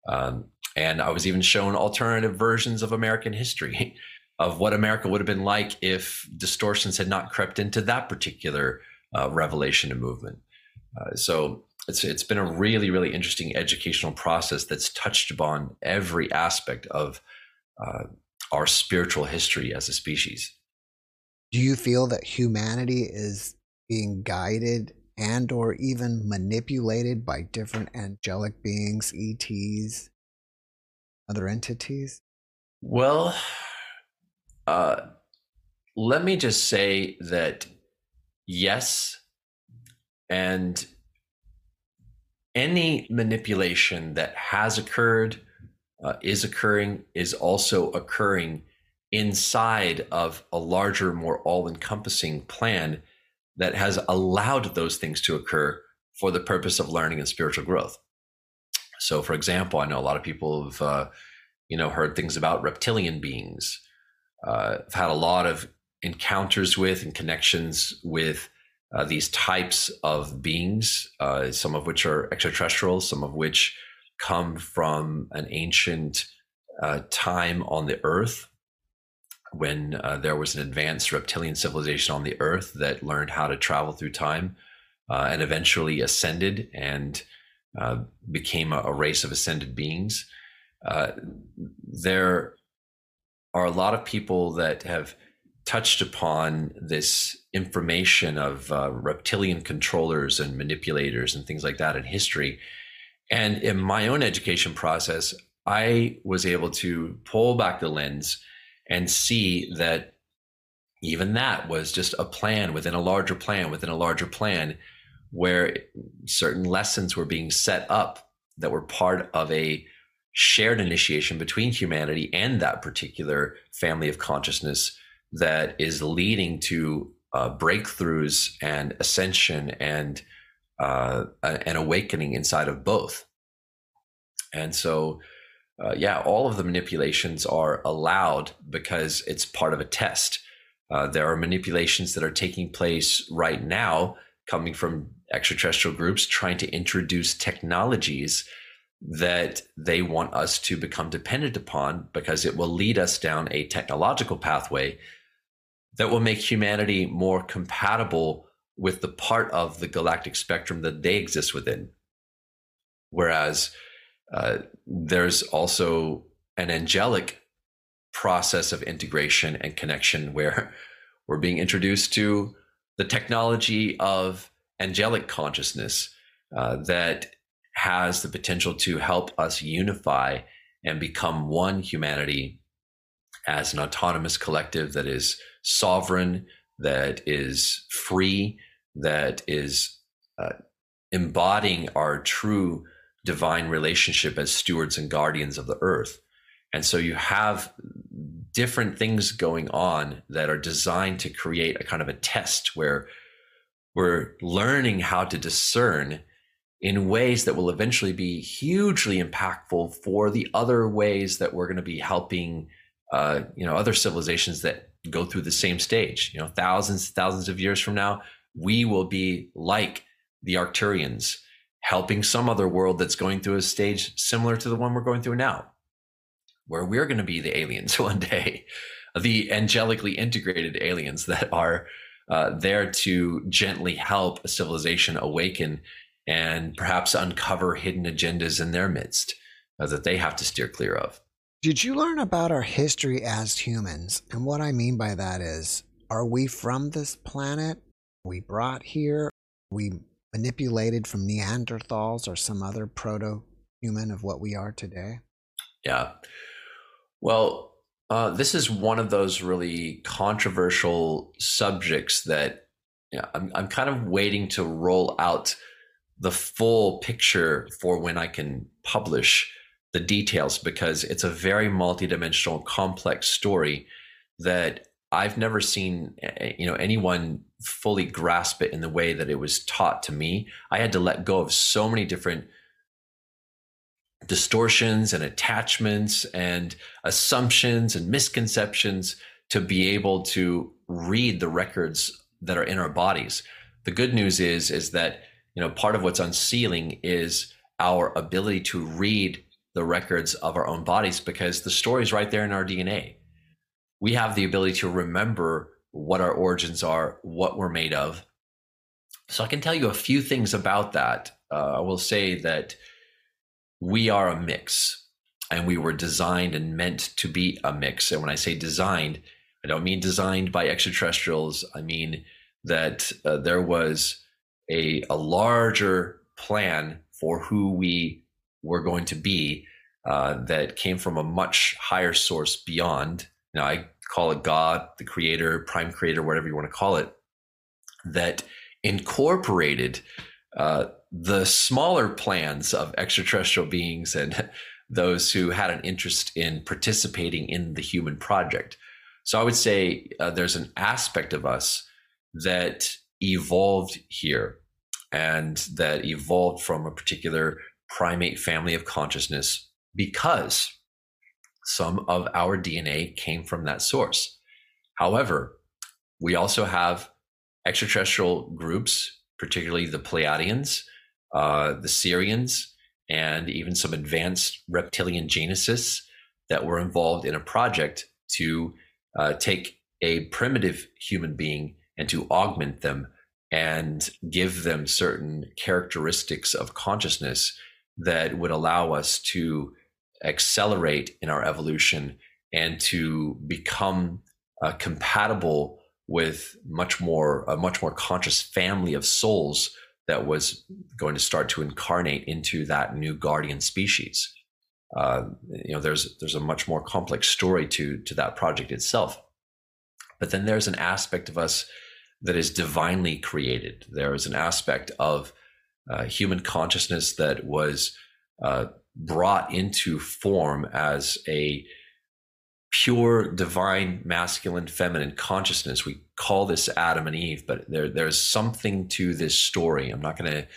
Um, and I was even shown alternative versions of American history of what America would have been like if distortions had not crept into that particular uh, revelation and movement. Uh, so it's it's been a really really interesting educational process that's touched upon every aspect of uh, our spiritual history as a species. Do you feel that humanity is being guided and or even manipulated by different angelic beings, ETs, other entities? Well, uh, let me just say that yes, and any manipulation that has occurred, uh, is occurring, is also occurring inside of a larger, more all encompassing plan that has allowed those things to occur for the purpose of learning and spiritual growth. So, for example, I know a lot of people have, uh, you know, heard things about reptilian beings. Uh, I've had a lot of encounters with and connections with uh, these types of beings, uh, some of which are extraterrestrial, some of which come from an ancient uh, time on the earth when uh, there was an advanced reptilian civilization on the earth that learned how to travel through time uh, and eventually ascended and uh, became a, a, race of ascended beings. there are a lot of people that have touched upon this information of uh, reptilian controllers and manipulators and things like that in history. And in my own education process, I was able to pull back the lens and see that even that was just a plan within a larger plan, within a larger plan, where certain lessons were being set up that were part of a shared initiation between humanity and that particular family of consciousness that is leading to uh, breakthroughs and ascension and uh, an awakening inside of both. And so, uh, yeah, all of the manipulations are allowed because it's part of a test. Uh, there are manipulations that are taking place right now coming from extraterrestrial groups trying to introduce technologies that they want us to become dependent upon because it will lead us down a technological pathway that will make humanity more compatible with the part of the galactic spectrum that they exist within. Whereas uh, there's also an angelic process of integration and connection where we're being introduced to the technology of angelic consciousness uh, that has the potential to help us unify and become one humanity as an autonomous collective that is sovereign, that is free, that is uh, embodying our true divine relationship as stewards and guardians of the earth. And so you have different things going on that are designed to create a kind of a test where we're learning how to discern in ways that will eventually be hugely impactful for the other ways that we're going to be helping uh, you know other civilizations that go through the same stage you know thousands thousands of years from now we will be like the arcturians helping some other world that's going through a stage similar to the one we're going through now where we're going to be the aliens one day, the angelically integrated aliens that are uh, there to gently help a civilization awaken and perhaps uncover hidden agendas in their midst uh, that they have to steer clear of. Did you learn about our history as humans? And what I mean by that is, are we from this planet? We brought here? We manipulated from Neanderthals or some other proto human of what we are today? Yeah. Well, uh, this is one of those really controversial subjects that yeah, I'm, I'm kind of waiting to roll out the full picture for when I can publish the details because it's a very multidimensional, complex story that I've never seen eh, you know anyone fully grasp it in the way that it was taught to me. I had to let go of so many different distortions and attachments and assumptions and misconceptions to be able to read the records that are in our bodies. The good news is is that you know part of what's unsealing is our ability to read the records of our own bodies because the story is right there in our DNA. We have the ability to remember what our origins are, what we're made of. So I can tell you a few things about that. Uh, I will say that we are a mix and we were designed and meant to be a mix. And when I say designed, I don't mean designed by extraterrestrials. I mean that uh, there was a, a larger plan for who we were going to be uh, that came from a much higher source beyond. Now, I call it God, the creator, prime creator, whatever you want to call it, that incorporated uh, the smaller plans of extraterrestrial beings and those who had an interest in participating in the human project. So I would say uh, there's an aspect of us that evolved here and that evolved from a particular primate family of consciousness because some of our DNA came from that source. However, we also have extraterrestrial groups, particularly the Pleiadians, uh, the Sirians, and even some advanced reptilian genuses that were involved in a project to uh, take a primitive human being and to augment them and give them certain characteristics of consciousness that would allow us to accelerate in our evolution and to become uh, compatible with much more a much more conscious family of souls that was going to start to incarnate into that new guardian species. Uh, you know, there's there's a much more complex story to to that project itself. But then there's an aspect of us that is divinely created. There is an aspect of uh, human consciousness that was uh, brought into form as a pure divine masculine feminine consciousness. We call this adam and eve but there there's something to this story. I'm not going to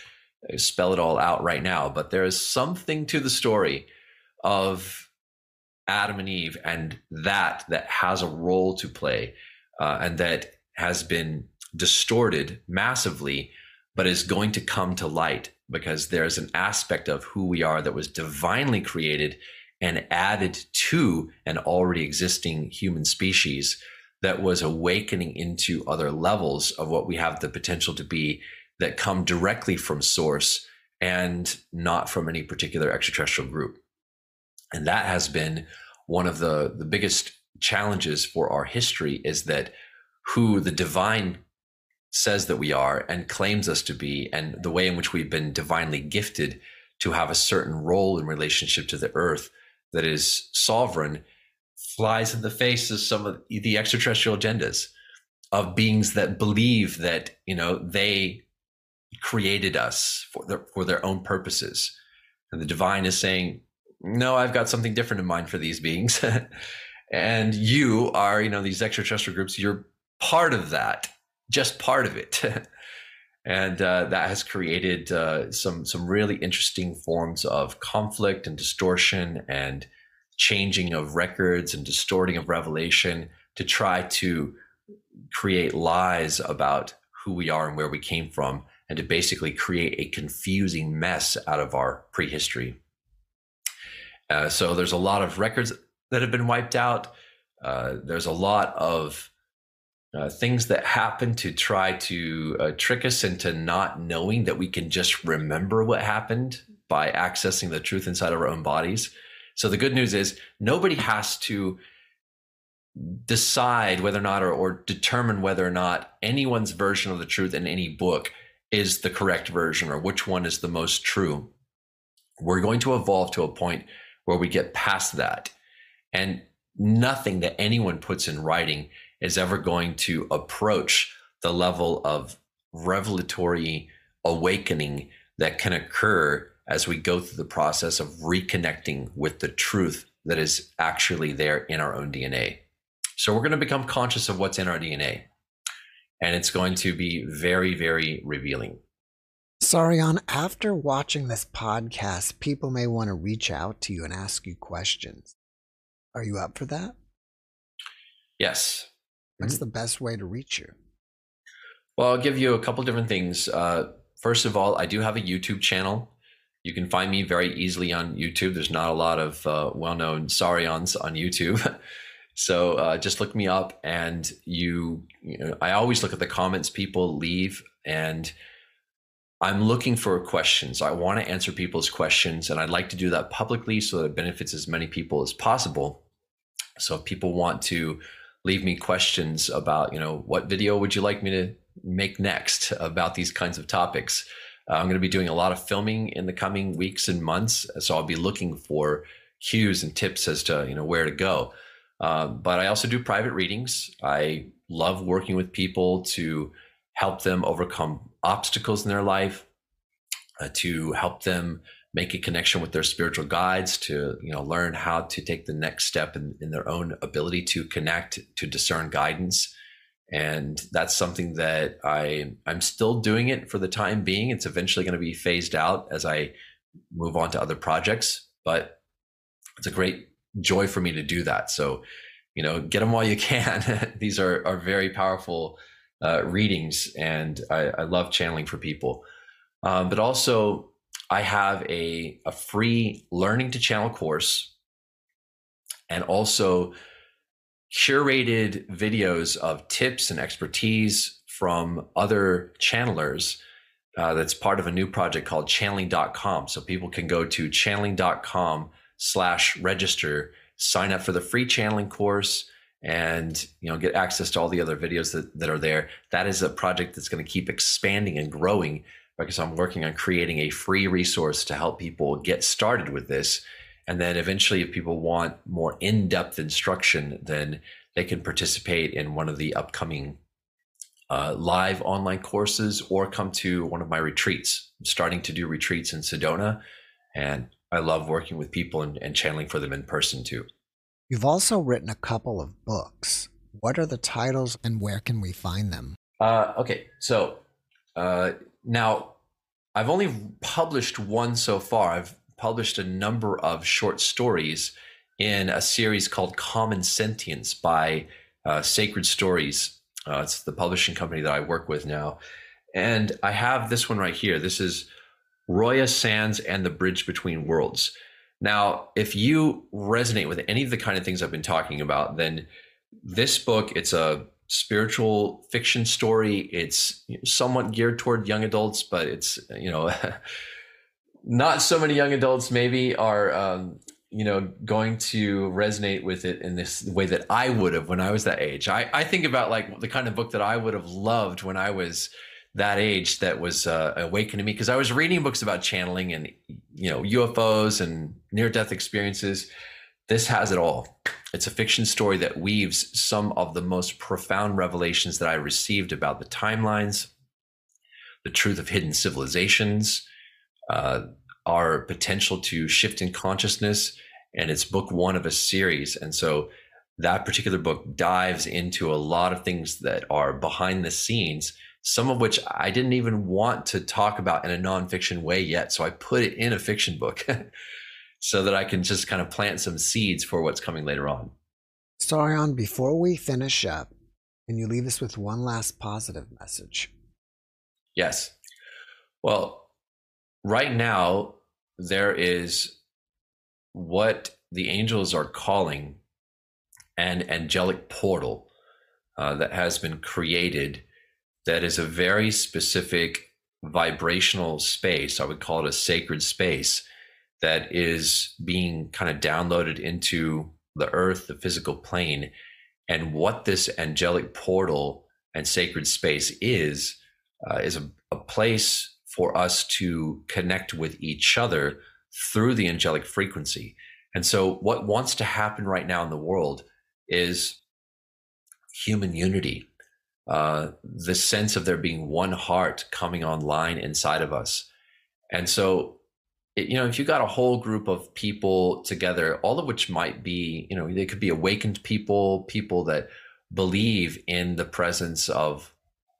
uh, spell it all out right now but there is something to the story of adam and eve and that that has a role to play uh, and that has been distorted massively but is going to come to light because there's an aspect of who we are that was divinely created and added to an already existing human species that was awakening into other levels of what we have the potential to be that come directly from source and not from any particular extraterrestrial group. And that has been one of the, the biggest challenges for our history is that who the divine says that we are and claims us to be, and the way in which we've been divinely gifted to have a certain role in relationship to the earth that is sovereign, flies in the face of some of the extraterrestrial agendas of beings that believe that you know they created us for their, for their own purposes. And the divine is saying no i've got something different in mind for these beings. And you are you know these extraterrestrial groups you're part of that just part of it. and uh, that has created uh, some some really interesting forms of conflict and distortion and changing of records and distorting of revelation to try to create lies about who we are and where we came from and to basically create a confusing mess out of our prehistory. Uh, so there's a lot of records that have been wiped out. Uh, there's a lot of uh, things that happen to try to uh, trick us into not knowing that we can just remember what happened by accessing the truth inside of our own bodies. So the good news is nobody has to decide whether or not or, or determine whether or not anyone's version of the truth in any book is the correct version or which one is the most true. We're going to evolve to a point where we get past that. And nothing that anyone puts in writing is ever going to approach the level of revelatory awakening that can occur as we go through the process of reconnecting with the truth that is actually there in our own DNA. So we're going to become conscious of what's in our DNA. And it's going to be very, very revealing. Saryon, after watching this podcast, people may want to reach out to you and ask you questions. Are you up for that? Yes. What's the best way to reach you? Well, I'll give you a couple different things. Uh, first of all, I do have a YouTube channel. You can find me very easily on YouTube. There's not a lot of uh, well known Saryons on YouTube. so uh, just look me up and you, you know, I always look at the comments people leave and I'm looking for questions. I want to answer people's questions and I'd like to do that publicly so that it benefits as many people as possible. So if people want to leave me questions about, you know, what video would you like me to make next about these kinds of topics? Uh, I'm going to be doing a lot of filming in the coming weeks and months, so I'll be looking for cues and tips as to you know where to go. Uh, but I also do private readings. I love working with people to help them overcome obstacles in their life, uh, to help them make a connection with their spiritual guides to you know learn how to take the next step in, in their own ability to connect to discern guidance. And that's something that i i'm still doing it for the time being. It's eventually going to be phased out as i move on to other projects but it's a great joy for me to do that. So you know get them while you can. These are are very powerful uh, readings and I, I love channeling for people. Um, but also I have a, a free learning to channel course and also curated videos of tips and expertise from other channelers uh, that's part of a new project called channeling.com. So people can go to channeling.com slash register, sign up for the free channeling course and you know get access to all the other videos that, that are there. That is a project that's going to keep expanding and growing because I'm working on creating a free resource to help people get started with this. And then eventually, if people want more in depth instruction, then they can participate in one of the upcoming uh, live online courses or come to one of my retreats. I'm starting to do retreats in Sedona, and I love working with people and, and channeling for them in person too. You've also written a couple of books. What are the titles and where can we find them? Uh, okay, so uh, now, I've only published one so far. I've published a number of short stories in a series called Common Sentience by uh, Sacred Stories. Uh, it's the publishing company that I work with now. And I have this one right here. This is Roya Sands and the Bridge Between Worlds. Now, if you resonate with any of the kind of things I've been talking about, then this book, it's a spiritual fiction story. It's somewhat geared toward young adults, but it's you know not so many young adults maybe are um, you know going to resonate with it in this way that I would have when I was that age. I, I think about like the kind of book that I would have loved when I was that age that was uh, awakening me because I was reading books about channeling and you know UFOs and near death experiences this has it all. It's a fiction story that weaves some of the most profound revelations that I received about the timelines, the truth of hidden civilizations, uh, our potential to shift in consciousness. And it's book one of a series. And so that particular book dives into a lot of things that are behind the scenes, some of which I didn't even want to talk about in a nonfiction way yet. So I put it in a fiction book. so that I can just kind of plant some seeds for what's coming later on. Saryon, before we finish up, can you leave us with one last positive message? Yes. Well, right now, there is what the angels are calling an angelic portal uh, that has been created that is a very specific vibrational space. I would call it a sacred space that is being kind of downloaded into the earth, the physical plane. And what this angelic portal and sacred space is, uh, is a, a place for us to connect with each other through the angelic frequency. And so, what wants to happen right now in the world is human unity, uh, the sense of there being one heart coming online inside of us. And so, you know, if you got a whole group of people together, all of which might be, you know, they could be awakened people, people that believe in the presence of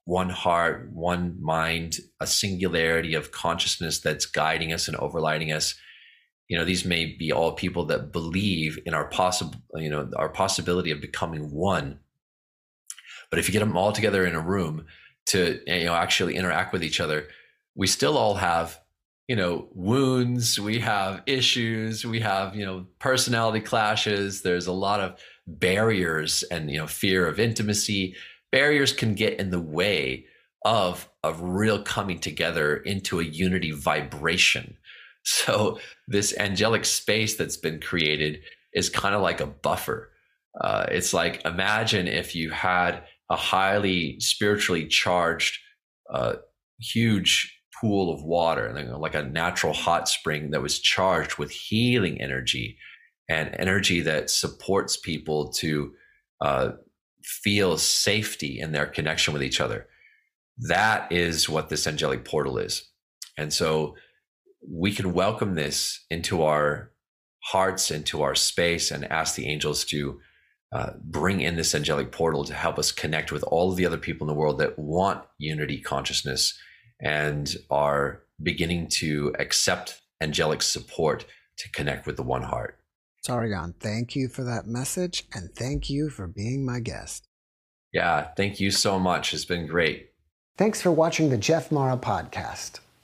one heart, one mind, a singularity of consciousness that's guiding us and overlighting us. You know, these may be all people that believe in our possible, you know, our possibility of becoming one. But if you get them all together in a room to, you know, actually interact with each other, we still all have, you know, wounds, we have issues, we have, you know, personality clashes. There's a lot of barriers and, you know, fear of intimacy barriers can get in the way of of real coming together into a unity vibration. So this angelic space that's been created is kind of like a buffer. Uh, it's like imagine if you had a highly spiritually charged, uh, huge pool of water, like a natural hot spring that was charged with healing energy and energy that supports people to uh, feel safety in their connection with each other. That is what this angelic portal is. And so we can welcome this into our hearts, into our space, and ask the angels to uh, bring in this angelic portal to help us connect with all of the other people in the world that want unity consciousness and are beginning to accept angelic support to connect with the one heart. Saryon, thank you for that message and thank you for being my guest. Yeah, thank you so much. It's been great. Thanks for watching the Jeff Mara podcast.